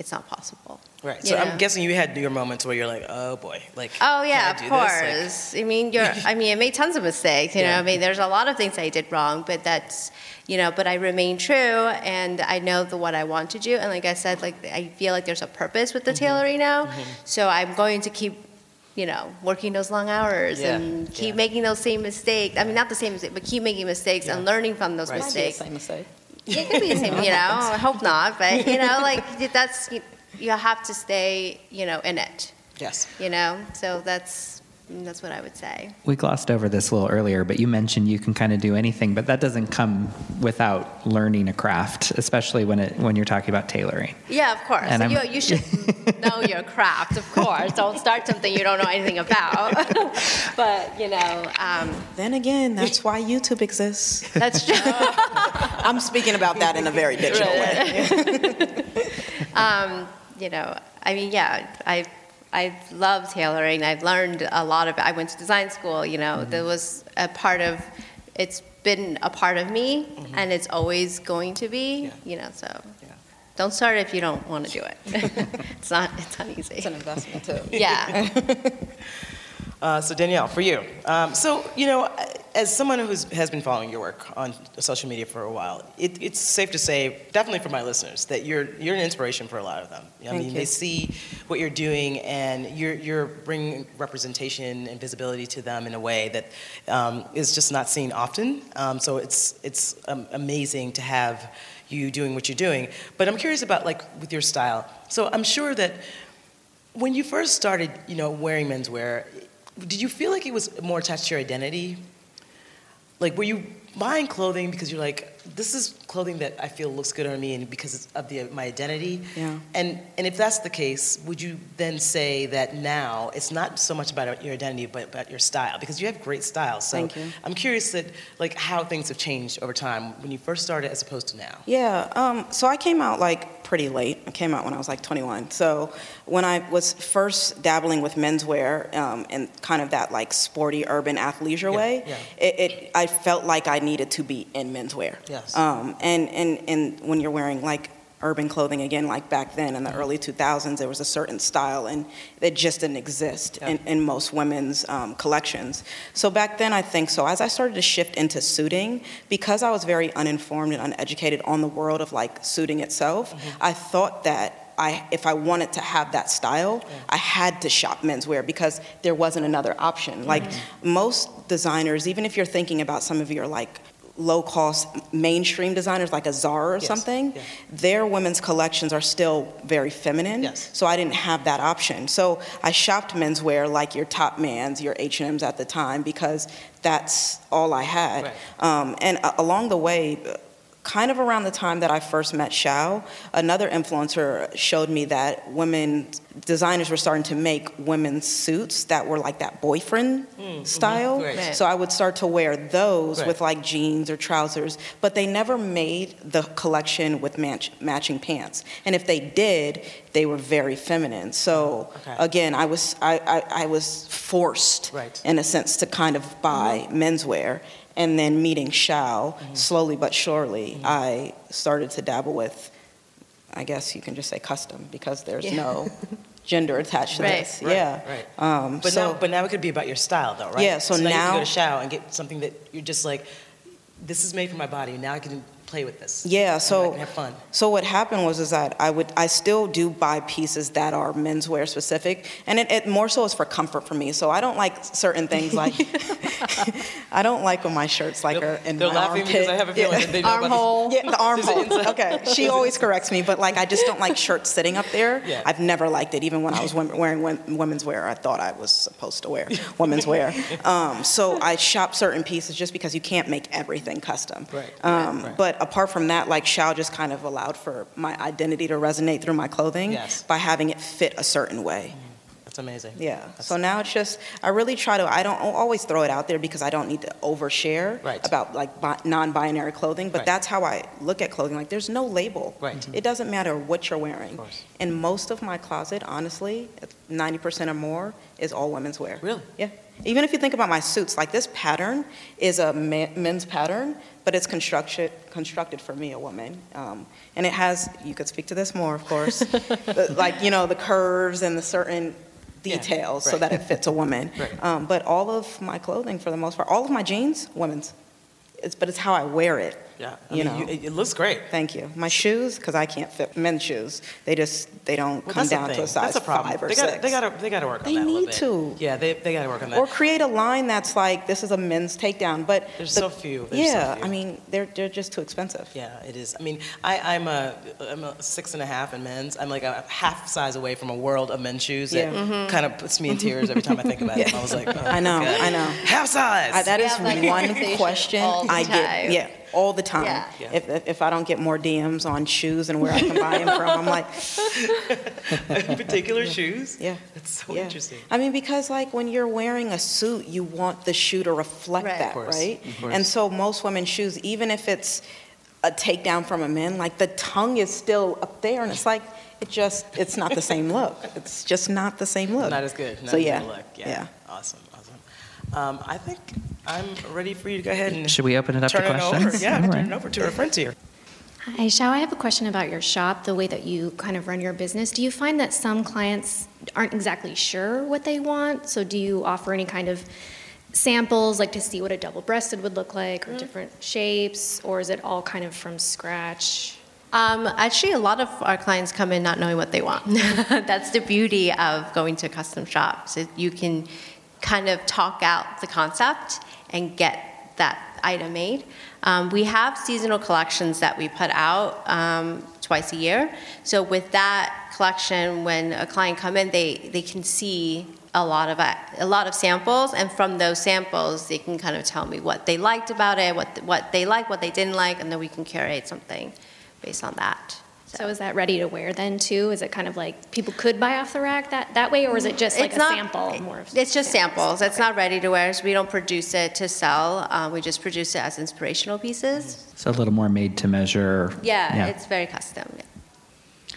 it's not possible. Right. You So know? I'm guessing you had your moments where you're like, oh boy, like. Oh can yeah, I of do this? Like, course. I mean, you're. <laughs> I mean, I made tons of mistakes. You know, I mean, there's a lot of things I did wrong, but that's, you know, but I remain true, and I know the what I want to do. And like I said, like I feel like there's a purpose with the Mm-hmm. tailoring now. So I'm going to keep, you know, working those long hours Yeah, and keep yeah. making those same mistakes. I mean, not the same mistake, but keep making mistakes and learning from those Right. Might be the mistakes. same mistake. It could be the same, you know. <laughs> I hope not, but you know, like that's you have to stay, you know, in it Yes. you know so that's that's what i would say We glossed over this a little earlier, but you mentioned you can kind of do anything, but that doesn't come without learning a craft, especially when it when you're talking about tailoring. yeah of course And So you, you should <laughs> know your craft of course don't start something you don't know anything about <laughs> but you know um, Then again, that's why YouTube exists. that's true <laughs> I'm speaking about that in a very digital way. um, you know i mean yeah i I love tailoring. I've learned a lot of it. I went to design school, you know, Mm-hmm. there was a part of, it's been a part of me and it's always going to be, Mm-hmm. Yeah. you know, so Yeah. don't start if you don't want to do it. <laughs> it's not, it's not easy. It's an investment too. Yeah. <laughs> <laughs> Uh, so Danielle, for you. Um, so you know, as someone who has been following your work on social media for a while, it, it's safe to say, definitely for my listeners, that you're you're an inspiration for a lot of them. I Thank mean, you. they see what you're doing, and you're you're bringing representation and visibility to them in a way that um, is just not seen often. Um, so it's it's um, amazing to have you doing what you're doing. But I'm curious about like with your style. So I'm sure that when you first started, you know, wearing menswear, did you feel like it was more attached to your identity? Like, were you buying clothing because you're like, this is clothing that I feel looks good on me, and because of the, my identity? Yeah. And and if that's the case, would you then say that now it's not so much about your identity, but about your style? Because you have great style. So Thank you. I'm curious that like how things have changed over time when you first started as opposed to now. Yeah, um, so I came out like pretty late. I came out when I was like 21. So when I was first dabbling with menswear um, and kind of that like sporty urban athleisure Yeah, way, yeah. It, it I felt like I needed to be in menswear. Yes. Um, and, and, and when you're wearing like urban clothing again, like back then in the early 2000s, there was a certain style and it just didn't exist Yeah. in, in most women's um, collections. So back then, I think so. As I started to shift into suiting, because I was very uninformed and uneducated on the world of like suiting itself, Mm-hmm. I thought that I, if I wanted to have that style, I had to shop menswear because there wasn't another option. Like Mm-hmm. most designers, even if you're thinking about some of your like low cost mainstream designers like a Zara or Yes, something, yeah. their women's collections are still very feminine. Yes. So I didn't have that option. So I shopped menswear like your Topmans, your H&Ms at the time because that's all I had. Right. Um, and uh, along the way, kind of around the time that I first met Xiao, another influencer showed me that women designers were starting to make women's suits that were like that boyfriend style. Mm, Right. Right. So I would start to wear those Right. with like jeans or trousers, but they never made the collection with match, matching pants. And if they did, they were very feminine. So Okay. again, I was I, I, I was forced Right. Mm-hmm. in a sense to kind of buy menswear. And then meeting Xiao, Mm-hmm. slowly but surely, I started to dabble with, I guess you can just say custom, because there's Yeah. no <laughs> gender attached to Right. this. Right, yeah. right. Um, But so, now, but now it could be about your style, though, right? Yeah, so now, you can go to Xiao and get something that you're just like, this is made for my body. Now I can play with this. Yeah, so can have fun. so what happened was is that I would I still do buy pieces that are menswear specific, and it, it more so is for comfort for me. So I don't like certain things like <laughs> <laughs> I don't like when my shirts like They're- are in they're my laughing armpit. because I have a feeling Yeah. that they know about. Armhole. Yeah, the <laughs> armhole. Okay, she always corrects me, but like I just don't like shirts sitting up there. Yeah. I've never liked it, even when I was wearing women's wear. I thought I was supposed to wear women's wear. Um, so I shop certain pieces just because you can't make everything custom. Right, Um, right. But apart from that, like Xiao just kind of allowed for my identity to resonate through my clothing Yes. by having it fit a certain way. Mm-hmm. That's amazing. Yeah. That's- So now it's just I really try to I don't always throw it out there because I don't need to overshare Right. about like bi- non-binary clothing, but Right. that's how I look at clothing. Like there's no label. Right. Mm-hmm. Mm-hmm. It doesn't matter what you're wearing. Of course. And most of my closet, honestly, 90% or more is all women's wear. Really? Yeah. Even if you think about my suits, like this pattern is a men's pattern, but it's constructed constructed for me, a woman. Um, and it has, you could speak to this more, of course, <laughs> like, you know, the curves and the certain Yeah, details so that it fits a woman. <laughs> Right. Um, but all of my clothing, for the most part, all of my jeans, women's. It's, but it's how I wear it. Yeah. I You mean, know. it, it looks great. Thank you. My shoes, because I can't fit men's shoes. They just they don't Well, come that's the down to thing. a size That's a problem. five or they six. Gotta, they gotta, they gotta work on They that a little need bit. to. Yeah, they, they gotta work on that. or create a line that's like this is a men's takedown. But There's the- so few. There's so yeah, few. I mean they're they're just too expensive. Yeah, it is. I mean, I, I'm a I'm a six and a half in men's. I'm like a half size away from a world of men's shoes that Yeah. kind of puts me in <laughs> tears every time I think about it. Yeah. I was like, oh, I know, my God. I know. half size. I, that We is one question I get. Yeah, all the time. Yeah. Yeah. If, if if I don't get more DMs on shoes and where I can buy them from, I'm like, <laughs> in particular shoes. yeah. That's so yeah. interesting. I mean, because like when you're wearing a suit, you want the shoe to reflect Right. That, course, right? of course. And so most women's shoes, even if it's a takedown from a man, like the tongue is still up there, and it's like it just it's not the same look. It's just not the same look. Not as good. Not So, yeah, look. Yeah. yeah. Awesome. Awesome. Um, I think I'm ready for you to go ahead and Should we open it up turn to it questions? over. Yeah, All turn it over to our friends here. Hi, Xiao. I have a question about your shop, the way that you kind of run your business. Do you find that some clients aren't exactly sure what they want? So, do you offer any kind of samples, like to see what a double breasted would look like, or different shapes, or is it all kind of from scratch? Um, actually, a lot of our clients come in not knowing what they want. <laughs> That's the beauty of going to a custom shop. So you can kind of talk out the concept and get that item made. Um, we have seasonal collections that we put out um, twice a year. So with that collection, when a client come in, they, they can see a lot of a lot of samples, and from those samples, they can kind of tell me what they liked about it, what what they like, what they didn't like, and then we can curate something based on that. So, is that ready to wear then too? Is it kind of like people could buy off the rack that, that way, or is it just like It's a not- sample? More of It's just samples. It's not ready to wear. So we don't produce it to sell. Uh, we just produce it as inspirational pieces. So a little more made to measure. Yeah, it's very custom. yeah.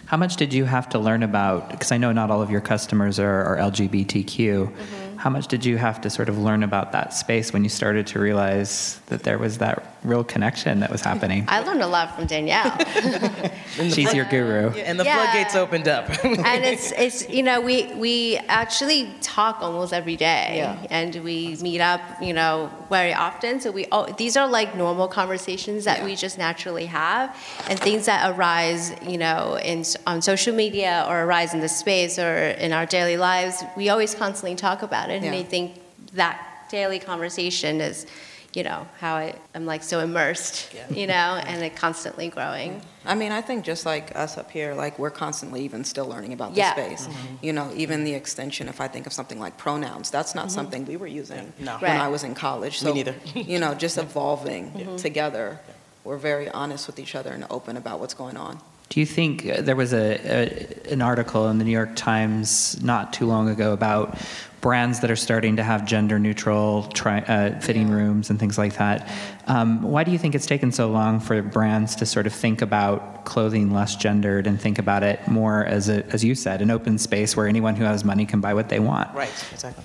How much did you have to learn about? Because I know not all of your customers are, are LGBTQ. Mm-hmm. How much did you have to sort of learn about that space when you started to realize that there was that real connection that was happening? I learned a lot from Danielle. <laughs> She's your guru. And the Yeah. floodgates opened up. <laughs> and it's it's you know we we actually talk almost every day Yeah. and we meet up you know very often so we oh, these are like normal conversations that Yeah. we just naturally have and things that arise you know in on social media or arise in the space or in our daily lives we always constantly talk about it Yeah. and I think that daily conversation is you know how I, I'm like so immersed Yeah. you know and it constantly growing I mean, I think just like us up here, like we're constantly even still learning about the space. Yeah. space. Mm-hmm. You know, even the extension. If I think of something like pronouns, that's not mm-hmm. something we were using No. when I was in college. Me So, neither. you know, just <laughs> evolving mm-hmm. together. We're very honest with each other and open about what's going on. Do you think uh, there was a, a an article in the New York Times not too long ago about brands that are starting to have gender neutral tri- uh, fitting rooms and things like that? Um, why do you think it's taken so long for brands to sort of think about clothing less gendered and think about it more as a, as you said, an open space where anyone who has money can buy what they want? right, exactly.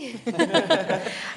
<laughs>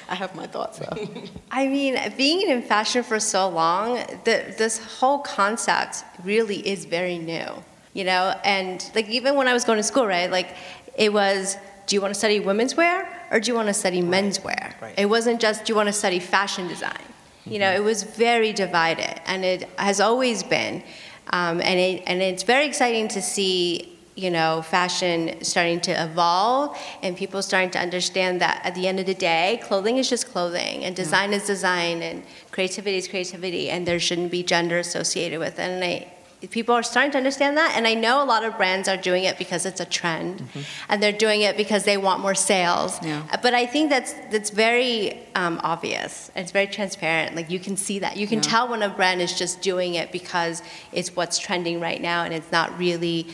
I have my thoughts though. <laughs> I mean, being in fashion for so long, the, this whole concept really is very new, you know? And like even when I was going to school, right? Like it was do you want to study women's wear or do you want to study men's wear? right. It wasn't just do you want to study fashion design. You know, it was very divided, and it has always been. Um, and, it, and it's very exciting to see you know, fashion starting to evolve and people starting to understand that at the end of the day, clothing is just clothing and design is design and creativity is creativity and there shouldn't be gender associated with it. And I, people are starting to understand that and i know a lot of brands are doing it because it's a trend and they're doing it because they want more sales Yeah. but i think that's that's very um, obvious it's very transparent like you can see that you can Yeah. tell when a brand is just doing it because it's what's trending right now and it's not really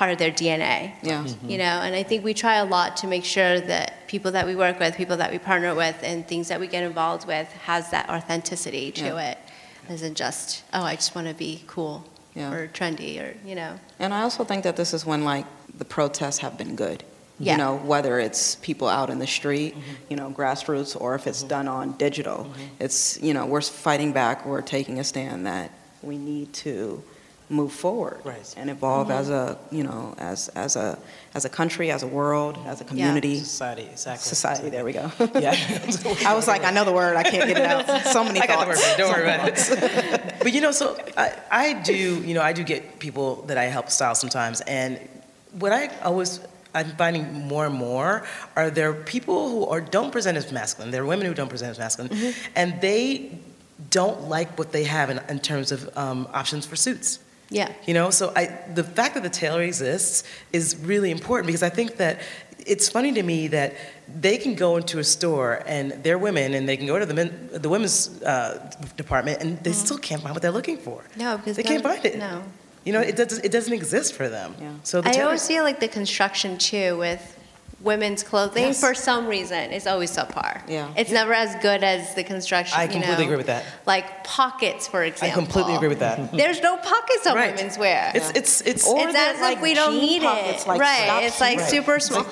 part of their dna Yeah. Mm-hmm. you know and i think we try a lot to make sure that people that we work with people that we partner with and things that we get involved with has that authenticity to Yeah. it isn't just oh i just want to be cool Yeah. or trendy or you know And I also think that this is when like the protests have been good. Yeah. You know, whether it's people out in the street, mm-hmm. you know, grassroots, or if it's mm-hmm. done on digital. It's, you know, we're fighting back, we're taking a stand that we need to move forward Right. and evolve as a, you know, as, as a, as a country, as a world, as a community. Society, exactly. Society, there we go. Yeah. <laughs> <laughs> I was like, I know the word, I can't get it out. <laughs> So many I got the word thoughts. Don't worry about it. but you know, so I, I do, you know, I do get people that I help style sometimes, and what I always I'm finding more and more are there people who are don't present as masculine. There are women who don't present as masculine, and they don't like what they have in, in terms of um, options for suits. Yeah You know, so I, the fact that the tailor exists is really important because I think that it's funny to me that they can go into a store and they're women and they can go to the men, the women's uh, department and they still can't find what they're looking for. no because They no- can't find it. no You know, it doesn't it doesn't exist for them. Yeah. So the i tailor- always feel like the construction too with women's clothing Yes. for some reason is always subpar Yeah. it's never as good as the construction I you completely know? agree with that. like pockets for example. I completely agree with that. <laughs> there's no pockets on Right. women's wear It's it's it's Or it's as like if we don't need it like right stops it's like. Right. super small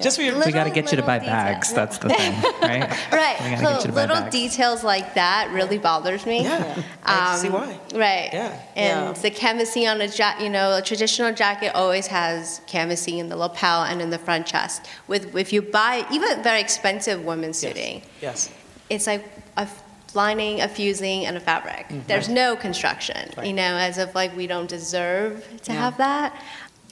just for we got to get you to buy little bags. That's the thing, <laughs> right? Right. We So get you to buy little bags. details like that really bothers me. yeah. I see Um, why. Right. Yeah. And Yeah. the canvassing on a jacket, you know, a traditional jacket always has canvassing in the lapel and in the front chest. With if you buy even very expensive women's Yes. suiting, Yes. it's like a lining, a fusing, and a fabric. There's no construction, Mm-hmm. Right. you know, as if like we don't deserve to Yeah. have that.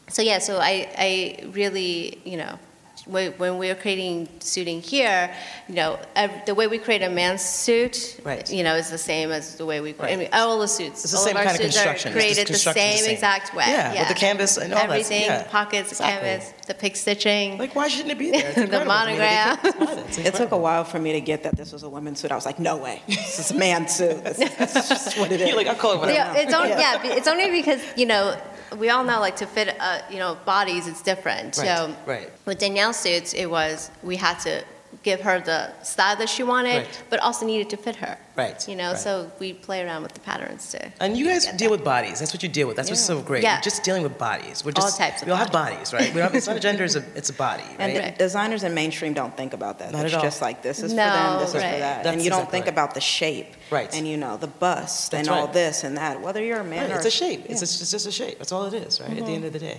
So yeah, so I, I really, you know, when when we were creating suiting here, you know, ev- the way we create a man's suit, Right. you know, is the same as the way we create. I mean, all the suits, It's the all same of our kind of suits construction. are It's just created the same, the same. exact way. Yeah, with the canvas and all that, Everything, yeah. pockets, Exactly. canvas, the pig stitching. Like, why shouldn't it be <laughs> there? The monogram. to me that It's It took a while for me to get that this was a women's suit. I was like, no way. This is a man's suit. This is, <laughs> just what it is. You're like, I'll call it whatever. Yeah, it's only, yeah, be- it's only because you know we all know like to fit uh, you know bodies it's different. So Right, right. with Danielle's suits, it was we had to give her the style that she wanted, Right. but also needed to fit her. Right, You know, right. so we play around with the patterns too. And you guys deal that. with bodies. That's what you deal with. That's what's so great. Yeah. You're just dealing with bodies. We're just, All types of We all have bodies, right? We don't, it's not a gender, it's a, <laughs> it's a body, And right? Right. designers in mainstream don't think about that. Not it's at all. just like this is for them, this is for that. That's and you don't exactly think right. about the shape. Right. And you know, the bust That's and all this and that. Whether you're a man Right, or it's a shape. It's, a, it's just a shape. That's all it is, right? At Mm-hmm. the end of the day.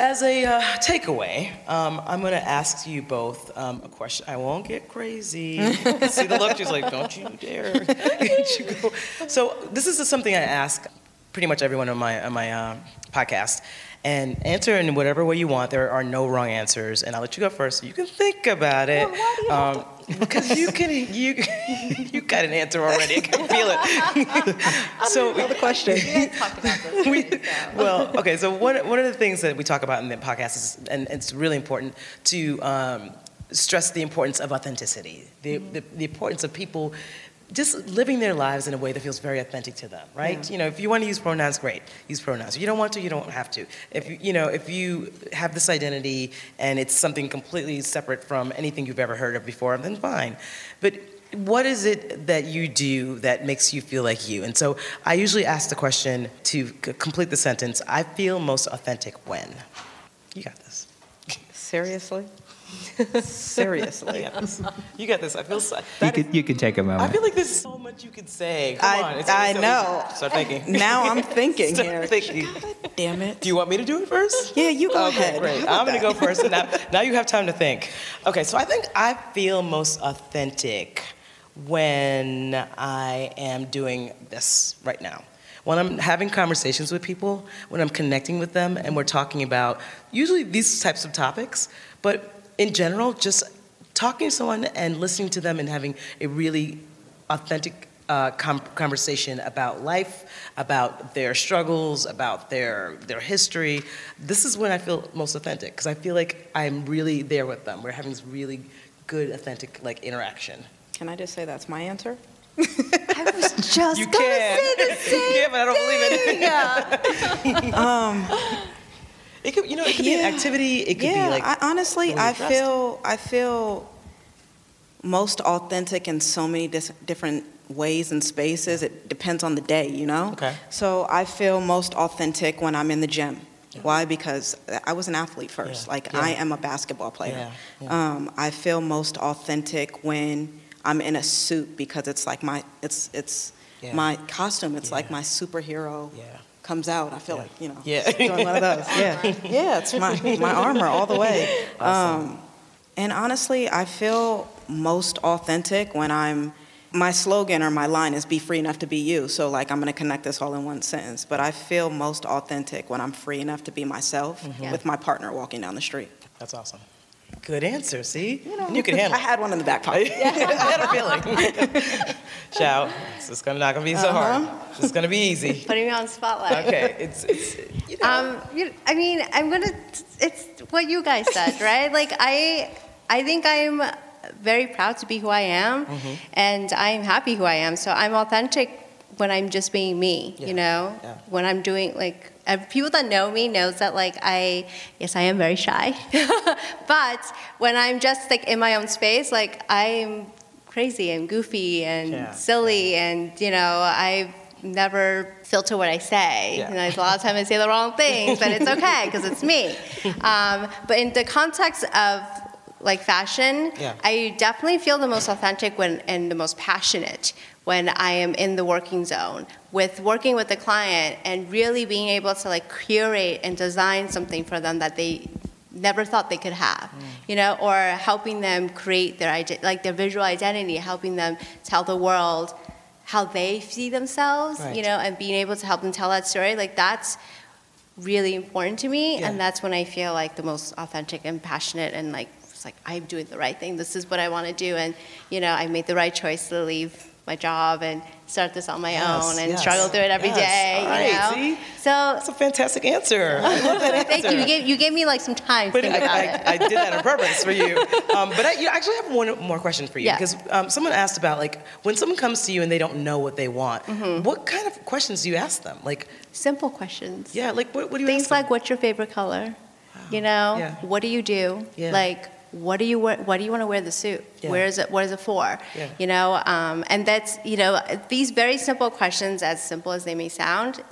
As a uh, takeaway, um, I'm going to ask you both um, a question. I won't get crazy. <laughs> See the look? She's like, don't you dare. You. So this is something I ask pretty much everyone on my, on my uh, podcast. And answer in whatever way you want. There are no wrong answers. And I'll let you go first so you can think about it. Well, why do you have um, <laughs> because you can, you, <laughs> you got an answer already. I can feel it. <laughs> so, the question. Talk about this. we, well, okay. So one one of the things that we talk about in the podcast is, and it's really important to um, stress the importance of authenticity, the, the the importance of people just living their lives in a way that feels very authentic to them, right? Yeah. You know, if you want to use pronouns, great, use pronouns. If you don't want to, you don't have to. If you, you know, if you have this identity and it's something completely separate from anything you've ever heard of before, then fine. But what is it that you do that makes you feel like you? And so I usually ask the question to c- complete the sentence I feel most authentic when. You got this. Seriously? <laughs> You Seriously. You got this. I feel so. You could, you could take a I moment. I feel like there's so much much you could say. Come I- on. It's I so know. easy. Start thinking. <laughs> Now I'm thinking Start here. thinking. Damn it. Do you want me to do it first? Yeah, you go Okay, ahead. great. How I'm about gonna go that? first. and Now, <laughs> now you have time to think. Okay, so I think I feel most authentic when I am doing this right now. When I'm having conversations with people, when I'm connecting with them, and we're talking about usually these types of topics, but in general, just talking to someone and listening to them and having a really authentic uh, com- conversation about life, about their struggles, about their their history. This is when I feel most authentic because I feel like I'm really there with them. We're having this really good, authentic like interaction. Can I just say that's my answer? I was <laughs> just You gonna can. say the same <laughs> yeah, but I don't believe it. thing. <laughs> Um, It could, you know, it could be an activity. It could yeah, be like I, honestly, I feel I feel most authentic in so many dis- different ways and spaces. It depends on the day, you know. Okay. So I feel most authentic when I'm in the gym. Why? Because I was an athlete first. Yeah, Like yeah. I am a basketball player. Yeah, yeah. Um, I feel most authentic when I'm in a suit because it's like my it's it's Yeah. my costume. It's like my superhero yeah. Comes out. I feel Yeah. like you know, Yeah. doing one of those. <laughs> Yeah, yeah, it's my my armor all the way. <laughs> Um, and honestly, I feel most authentic when I'm. My slogan or my line is "Be free enough to be you." So like I'm gonna connect this all in one sentence. But I feel most authentic when I'm free enough to be myself Mm-hmm. with my partner walking down the street. That's awesome. Good answer. See, you, and you can <laughs> handle. I had one in the back pocket. <laughs> I had a <laughs> feeling. Shout. This is gonna not gonna be so hard. This is gonna be easy. Putting me on spotlight. Okay. It's, it's you know. Um, you, I mean, I'm gonna. It's what you guys said, right? Like I, I think I'm very proud to be who I am, Mm-hmm. and I'm happy who I am. So I'm authentic when I'm just being me. Yeah. You know, Yeah. when I'm doing like people that know me knows that like I, yes, I am very shy, <laughs> but when I'm just like in my own space, like I'm crazy and goofy and Yeah. silly, and you know, I never filter what I say. Yeah. You know, a lot of times I say the wrong things, but it's okay because it's me. <laughs> Um, but in the context of like fashion, Yeah. I definitely feel the most authentic when and the most passionate when I am in the working zone with working with the client and really being able to like curate and design something for them that they never thought they could have, Mm. you know, or helping them create their like their visual identity, helping them tell the world how they see themselves, Right. you know, and being able to help them tell that story, like that's really important to me, Yeah. and that's when I feel like the most authentic and passionate, and like it's like I'm doing the right thing. This is what I want to do, and you know, I made the right choice to leave my job and start this on my Yes, own and yes, struggle through it every yes. day. You know, see? so That's a fantastic answer. I love that <laughs> thank you. answer. You gave, you gave me like some time to But think I, I. I did that on purpose for you. <laughs> Um, but I, you actually have one more question for you Yeah. because um, someone asked about like when someone comes to you and they don't know what they want, Mm-hmm. what kind of questions do you ask them? Like, Simple questions. yeah, like what, what do you Things like, what's your favorite color? You know, Yeah. what do you do? Yeah. Like, what do you wear, what do you want to wear the suit? Yeah. Where is it? What is it for? Yeah. You know, um, and that's you know these very simple questions, as simple as they may sound,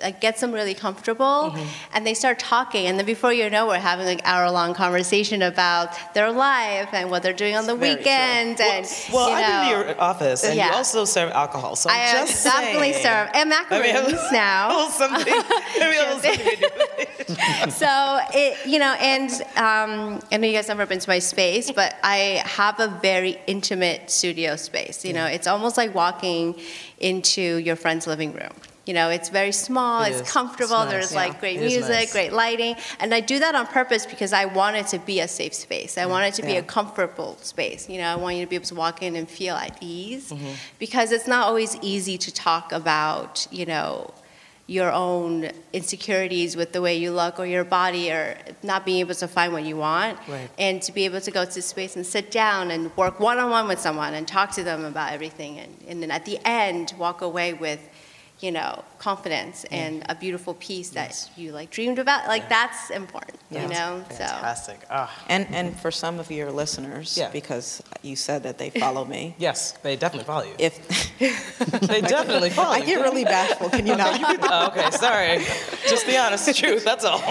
like gets them really comfortable, Mm-hmm. and they start talking, and then before you know, we're having like hour long conversation about their life and what they're doing on the Very true. weekend, and Well, you I've been to know, your office and you Yeah. also serve alcohol, so I'm I just definitely saying. serve and I mean, <laughs> now. something. A little something to do with it. so it, you know, and um, I know you guys never been to my space, but I have a very intimate studio space. You know, it's almost like walking into your friend's living room. You know, it's very small, It it's comfortable. It's nice. There's Yeah. like great It music, nice. great lighting, and I do that on purpose because I want it to be a safe space. I want it to be Yeah. a comfortable space. You know, I want you to be able to walk in and feel at ease Mm-hmm. because it's not always easy to talk about. You know, your own insecurities with the way you look or your body or not being able to find what you want Right. and to be able to go to space and sit down and work one-on-one with someone and talk to them about everything and, and then at the end walk away with you know confidence and a beautiful piece that Yes. you like dreamed about like that's important you Yeah. know so Fantastic. Ah, And and for some of your listeners, Yeah. because you said that they follow me, <laughs> yes, they definitely follow you. if <laughs> They <laughs> definitely follow I you. get really bashful, can you not? Oh, okay, sorry. Just the honest truth, that's all.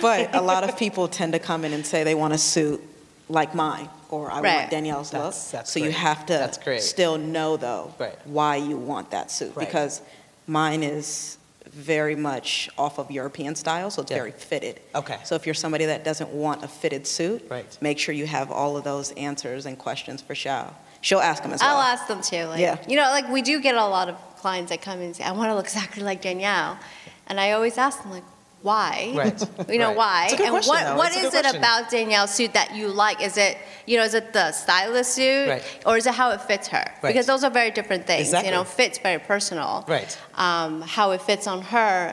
But a lot of people tend to come in and say they want a suit like mine, or I Right. want Danielle's look. That's- that's so you have to That's great. still know though Right. why you want that suit Right. because mine is very much off of European style, so it's Yeah. very fitted. Okay. So if you're somebody that doesn't want a fitted suit, Right. make sure you have all of those answers and questions for Xiao. She'll ask them as well. I'll ask them too. Like, Yeah. You know, like we do get a lot of clients that come and say, I want to look exactly like Danielle. And I always ask them, like, why? Right. <laughs> You know, Right. why? It's a good and question, what, though. what good it question. about Danielle's suit that you like? Is it, you know, is it the stylist suit? Right. Or is it how it fits her? Right. Because those are very different things. Exactly. You know, fit's very personal. Right. Um, how it fits on her,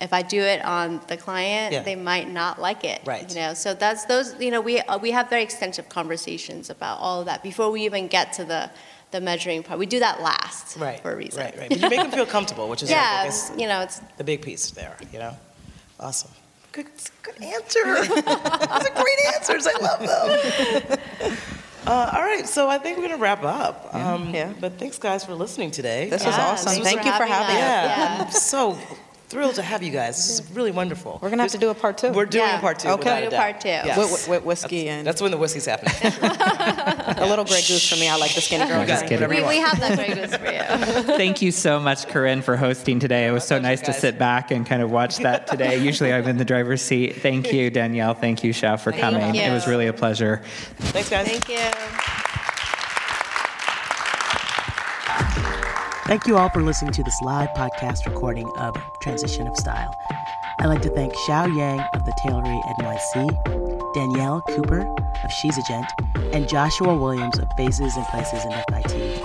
if I do it on the client, Yeah. they might not like it. Right. You know, so that's those. You know, we uh, we have very extensive conversations about all of that before we even get to the the measuring part. We do that last Right. for a reason. Right, right. But you make them feel comfortable, which is like, <laughs> Yeah, guess, you know, it's the big piece there, you know? Awesome. Good, good answer. <laughs> Those are great answers. I love them. <laughs> Uh, all right, so I think we're going to wrap up. Um, Yeah. But thanks, guys, for listening today. This was awesome. Thank for you for having having us. us. Yeah, Yeah. I'm so thrilled to have you guys. This is really wonderful. We're gonna have to do a part two. We're doing Yeah. a part two. Okay. a We'll do doubt. part two. Yes. With, with, with whiskey and That's when the whiskey's happening. <laughs> a little Grey Goose for me. I like the skinny girl. You got it. drink. Whatever you we, we have that great news for you. <laughs> Thank you so much, Corinne, for hosting today. It was so nice to sit back and kind of watch that <laughs> today. Usually I'm in the driver's seat. Thank you, Danielle. Thank you, Chef, for coming. It was really a pleasure. Thanks, guys. Thank you. Thank you all for listening to this live podcast recording of Transition of Style. I'd like to thank Xiao Yang of the Tailory NYC, Danielle Cooper of She's a Gent, and Joshua Williams of Faces and Places in FIT.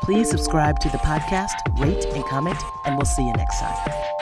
Please subscribe to the podcast, rate and comment, and we'll see you next time.